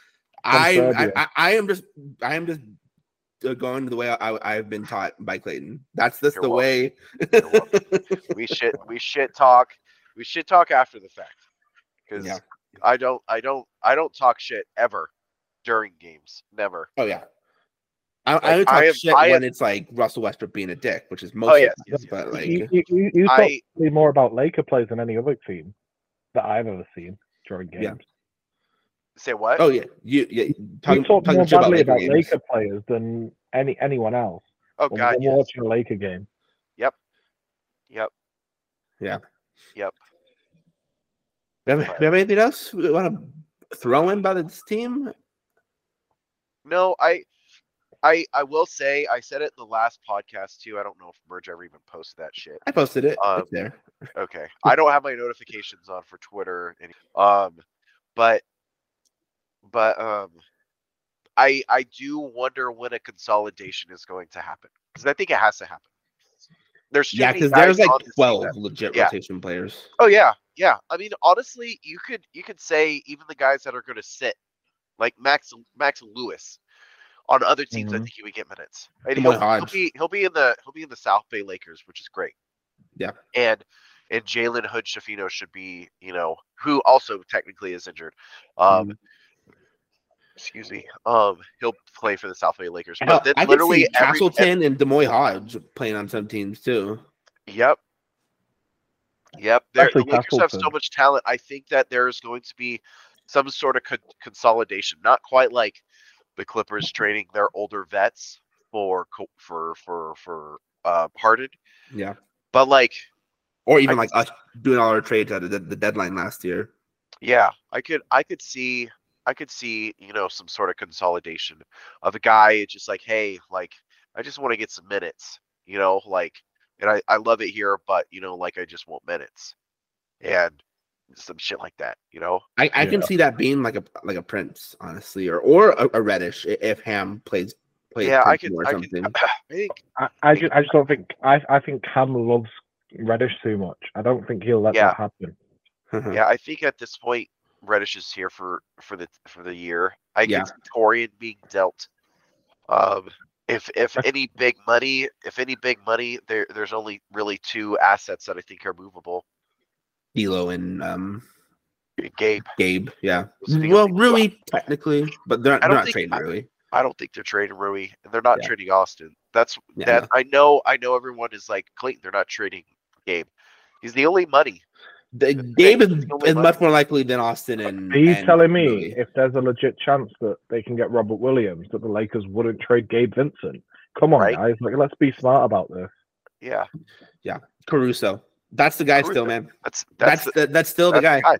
I, I, I I am just I am just uh, going the way I, I've been taught by Clayton. That's just You're the way. We shit. We shit talk. We shit talk after the fact. Because Yeah. I don't. I don't. I don't talk shit ever during games. Never. oh yeah. I, I Like, only talk I am- shit I when am- it's like Russell Westbrook being a dick, which is most. Oh of yes. yes, yes. but like you, you, you, you talk I more about Laker players than any other team that I've ever seen during games. Yeah. Say what? oh yeah, you yeah talking, you talk talking more shit about badly Laker about. Laker players than any anyone else. Oh when God. we're Yes. watching a Laker game. Yep. Yep. Yeah. Yep. We have, we have anything else we want to throw in about this team? No, I, I, I will say I said it in the last podcast too. I don't know if Merge ever even posted that shit. I posted it. Um, it's there. Okay, I don't have my notifications on for Twitter. Any, um, but, but um, I I do wonder when a consolidation is going to happen because I think it has to happen. There's Yeah, because there's like on this team twelve legit yeah. rotation players. Oh yeah, yeah. I mean, honestly, you could you could say even the guys that are going to sit, like Max Max Lewis, on other teams, I Mhm. think he would get minutes. Right? Kamoy He'll, he'll be he'll be in the he'll be in the South Bay Lakers, which is great. Yeah. And and Jalen Hood Schifino should be, you know, who also technically is injured. Um, excuse me. Um, he'll play for the South Bay Lakers. But then I can literally see every, Castleton and D'Moi Hodge playing on some teams too. Yep. Yep. They're, the Especially Lakers have so much talent. I think that there's going to be some sort of co- consolidation. Not quite like the Clippers trading their older vets for for for for uh Harden, Yeah. but like Or even I like us doing all our trades at the, the deadline last year. yeah, I could I could see I could see you know some sort of consolidation of a guy just like hey like I just want to get some minutes you know like and I I love it here but you know like I just want minutes and some shit like that you know I, I can Yeah. see that being like a like a Prince, honestly, or or a, a Reddish if Ham plays plays yeah I Prince could more or I could something. I think I, I just I just don't think I I think Ham loves Reddish too much. I don't think he'll let Yeah. that happen. yeah I think at this point Reddish is here for for the for the year I Yeah. can see Taurean being dealt um if if any big money if any big money there there's only really two assets that I think are movable D'Lo and um Gabe Gabe. Yeah. Speaking Well, Rui technically, but they're, they're don't think- trading I- Rui. I don't think they're trading Rui, and they're not Yeah. trading Austin. That's Yeah, that. I know. I know. Everyone is like Clayton. They're not trading Gabe. He's the only money. The, the Gabe is, thing, it's only is much more likely than Austin and. Are you and telling me Rui. if there's a legit chance that they can get Robert Williams that the Lakers wouldn't trade Gabe Vincent? Come on, Right. guys. Like, let's be smart about this. Yeah, yeah, Caruso? That's the guy Caruso. still, man. that's that's That's the, the, that's still the that's guy.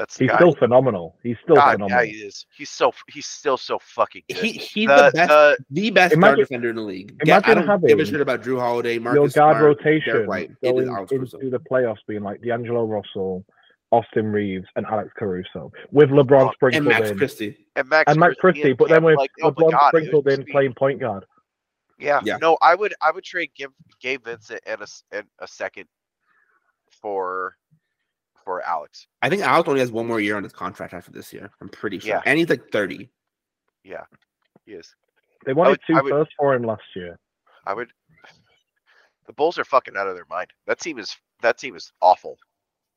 That's He's guy. still phenomenal. He's still God, phenomenal. yeah, he is. He's so he's still so fucking good. He he's the, the best the- the best guard Imagine- defender in the league. Ga- I imagine don't give a having shit about Jrue Holiday, Your guard Smart, rotation Derrick White. Going into the playoffs being like D'Angelo Russell, Austin Reaves, and Alex Caruso with LeBron Oh, and sprinkled Max in. Christie. and Max Christie. and Max Christie Christie, but then with like, oh LeBron God, sprinkled in be- playing point guard. Yeah, Yeah. no, I would I would trade Gabe, Gabe Vincent and a s- and a second for for Alex. I think Alex only has one more year on his contract after this year. I'm pretty sure. Yeah. And he's like 30. Yeah, he is. They wanted would- two I would- firsts for him last year. I would. The Bulls are fucking out of their mind. That team is that team is awful.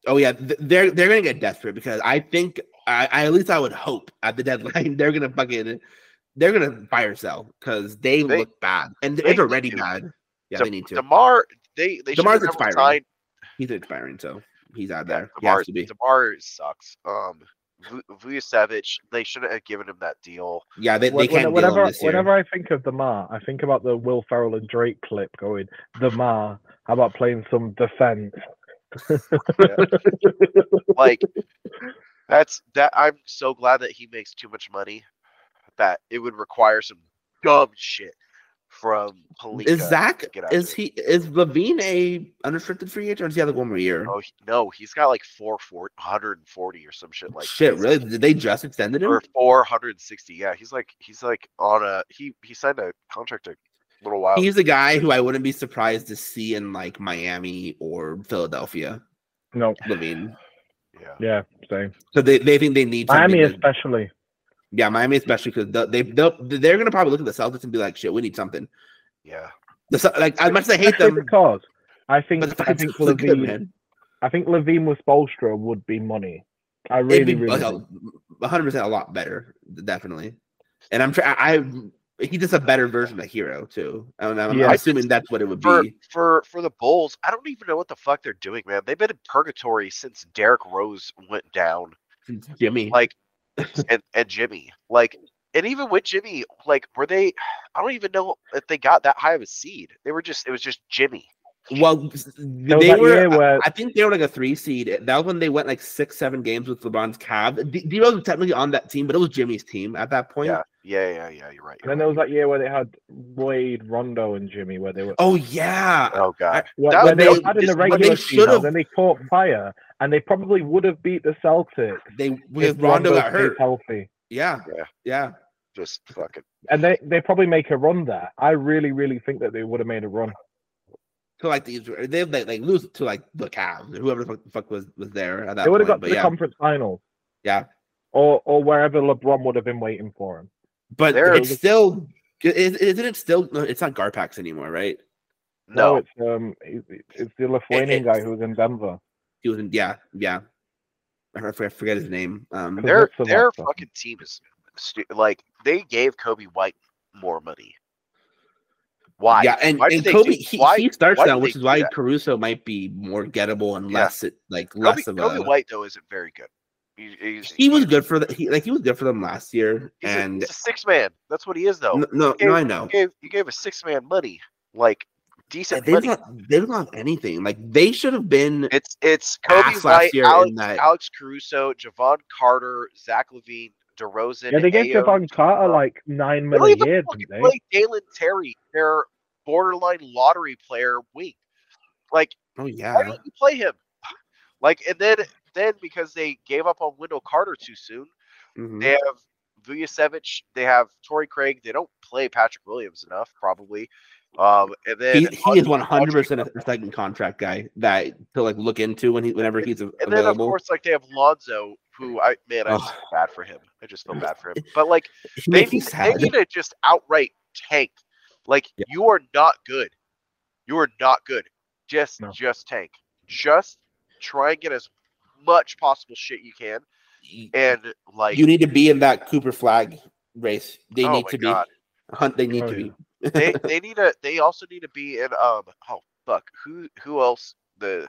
Oh yeah, they're they're gonna get desperate because I think I, I at least I would hope at the deadline they're gonna fucking they're gonna fire sell because they, They- look bad and they it's already bad. Yeah, De- they need to. Demar, they they should DeMar's have expiring. signed. he's expiring, so he's out Yeah, there. He has Demar, to be. Demar sucks. Um, Vu- Vucevic, they shouldn't have given him that deal. Yeah, they, they can't deal whenever, him this year. whenever I think of the Ma, I think about the Will Ferrell and Drake clip going, the Ma, how about playing some defense? Like that's that. I'm so glad that he makes too much money that it would require some dumb shit from Pelinka. is Zach get out is he is LaVine a unrestricted free agent or does he have like one more year? Oh he- no, he's got like four four hundred and forty or some shit like Shit, crazy. really? Did they just extended him? or four hundred and sixty. Yeah, he's like he's like on a he he signed a contract a little while. He's a guy who I wouldn't be surprised to see in like Miami or Philadelphia. no, LaVine. yeah. yeah, same. So they, they think they need Miami something to- especially. Yeah, Miami mm-hmm. especially because they they'll, they're gonna probably look at the Celtics and be like, "Shit, we need something." Yeah. The, like as much as I hate Especially them, because I think but the I fact think look good, man. I think LaVine with Spoelstra would be money. I It'd really, be really. like do. a hundred percent a lot better, definitely. And I'm trying. I he's just a better version of Herro too. And I'm, Yeah. I'm assuming that's what it would For be. for for the Bulls, I don't even know what the fuck they're doing, man. They've been in purgatory since Derrick Rose went down. Jimmy, Like and, and Jimmy. Like and even with Jimmy, like were they I don't even know if they got that high of a seed. They were just it was just Jimmy. Well, was they that were. where- I think they were like a three seed. That was when they went like six, seven games with LeBron's Cavs. D- D-Rose was technically on that team, but it was Jimmy's team at that point. Yeah. Yeah, yeah, yeah, you're right. And then there was that year where they had Wade, Rondo, and Jimmy, where they were Oh yeah, Oh god. where, That where they was- had in the this- but they regular season, should've- then they caught fire, and they probably would have beat the Celtics they with Rondo got stayed hurt. healthy. Yeah, Yeah. yeah. Just fucking And they they probably make a run there. I really, really think that they would have made a run. To like these, they like, like lose to like the Cavs, or whoever the fuck, the fuck was was there at that They would have got to the yeah, conference finals, yeah. or or wherever LeBron would have been waiting for him. But There- it's still, is, isn't it still? No, it's not Garpax anymore, right? no. it's um, it's, it's the Lithuanian guy who was in Denver. He was in, yeah, yeah. I forget, I forget his name. Um, Who- their Kuznetsov. their fucking team is stu- like they gave Coby White more money. Why? Yeah, and, Why and Coby do- he, why- he starts now, which is why that? Caruso might be more gettable and Yeah. less it like Coby, less of Coby a. White though isn't very good. He, he's, He was good for the he like he was good for them last year, a, and he's a six man. That's what he is though. no, no, gave- no, I know. You gave you gave a six man money, like decent They money. don't they don't have anything. Like they should have been. It's it's Coby White, Alex, Alex Caruso, Jevon Carter, Zach LaVine, DeRozan. Yeah, they gave Ayo, Jevon Carter like nine They don't even years, fucking didn't they? play Dalen Terry, their borderline lottery player week. Like, Oh yeah, why yeah, don't you play him? Like, and then then because they gave up on Wendell Carter too soon, Mhm. they have Vucevic, they have Torrey Craig. They don't play Patrick Williams enough, probably. Um, and then he, he is one hundred percent a second contract guy that to like look into when he whenever he's a- And then of course, like they have Lonzo, who I man, I just Ugh. feel bad for him. I just feel bad for him. But like he they makes need, they sad. need to just outright tank. Like Yeah. you are not good. You are not good. Just No. just tank. Just try and get as much possible shit you can. And like you need to be in that Cooper Flagg race. They oh need to God. be. Hunt. They need Oh, to yeah. be. they they need to they also need to be in um oh fuck who who else the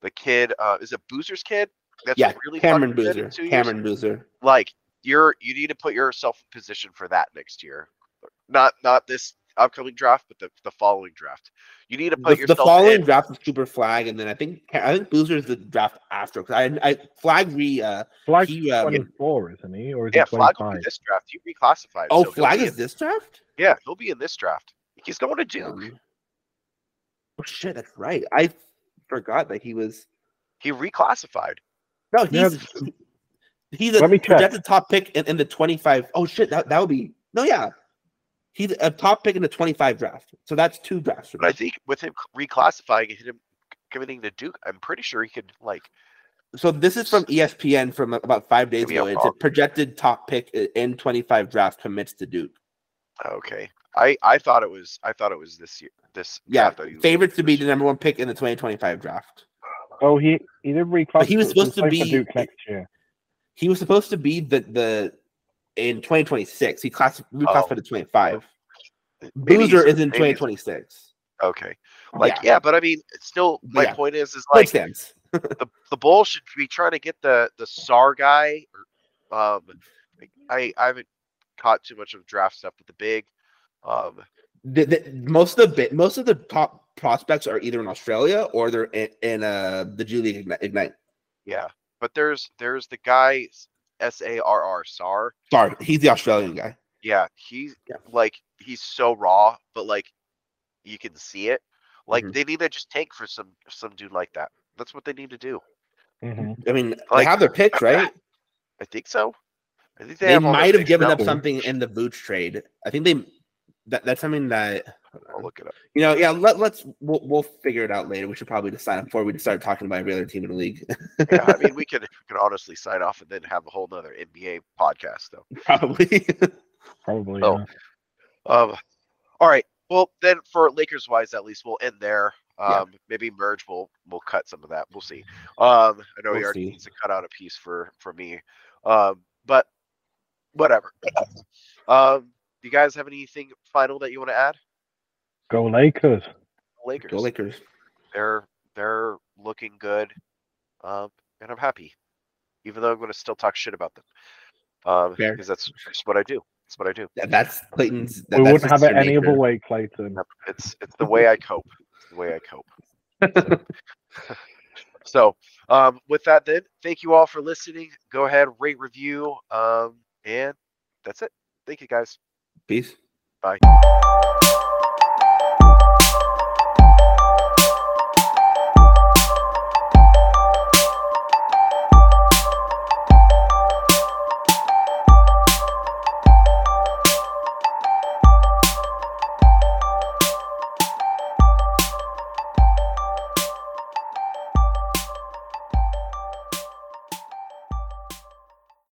the kid uh is it Boozer's kid that's Yeah, really Cameron fucking good in Boozer. two years? Cameron Boozer. like you're you need to put yourself in position for that next year not not this upcoming draft but the, the following draft you need to put The, the following in. draft is Cooper Flagg, and then I think I think Boozer is the draft after. 'cause I, I Flagg re. Uh, Flagg's He, um, 24, isn't he? Or is yeah he Flagg will be this draft he reclassified oh, so Flagg is in- this draft. yeah he'll be in this draft he's going to duke Um, oh shit, that's right. I forgot that he was. he reclassified No, Yeah, he's he's a Let me check. projected top pick in, in the twenty five. Oh shit, that that would be no, yeah. He's a top pick in the twenty five draft. So that's two drafts. But i think with him reclassifying it him committing to Duke. I'm pretty sure he could like. So this is from ESPN from about five days Give me a ago. It's a projected top pick in 25 draft commits to Duke. Okay, I I thought it was I thought it was this year. This Yeah, draft that he was favorites to be the number one pick in the 2025 draft. Oh, he he did reclass. he was supposed to be- Duke next year. He was supposed to be the the in 2026. He class reclassified Oh. to 25. Maybe Boozer is in 2026. Okay, like yeah. but I mean, still my Yeah. point is is Like like the the Bulls should be trying to get the the Sarr guy. Or, um, I I haven't caught too much of draft stuff with the big. Um, The, the, most of the bit, most of the top prospects are either in Australia or they're in, in uh the G League Igni- Ignite. yeah, but there's there's the guy S A R R Sarr. Sorry, he's the Australian guy. Yeah, he's Yeah. like he's so raw, but like you can see it. Like Mhm. they need to just tank for some some dude like that. That's what they need to do. hmm I mean, they have their picks, right? I think so. I think they, They have might have given up something in the Vooch trade. I think they that that's something that I'll look it up. you know. Yeah, let, let's we'll, we'll figure it out later. We should probably decide before we start talking about every other team in the league. Yeah, I mean we could we could honestly sign off and then have a whole other NBA podcast though. probably. Probably. Oh. yeah. Um, all right. Well, then for Lakers wise, at least we'll end there. Yeah. Um, maybe merge. We'll we'll cut some of that. We'll see. Um, I know he We'll already see. needs to cut out a piece for for me. Um, but whatever. um, do you guys have anything final that you want to add? Go Lakers. Lakers. Go Lakers. They're they're looking good. Um, and I'm happy, even though I'm going to still talk shit about them. Um, Fair. because that's just what I do. That's what I do. Yeah, that's Clayton's. That, we that's wouldn't have it any nature. other way, Clayton. It's it's the way I cope. It's the way I cope. So, um, with that, then, thank you all for listening. Go ahead, rate, review, um, and that's it. Thank you, guys. Peace. Bye.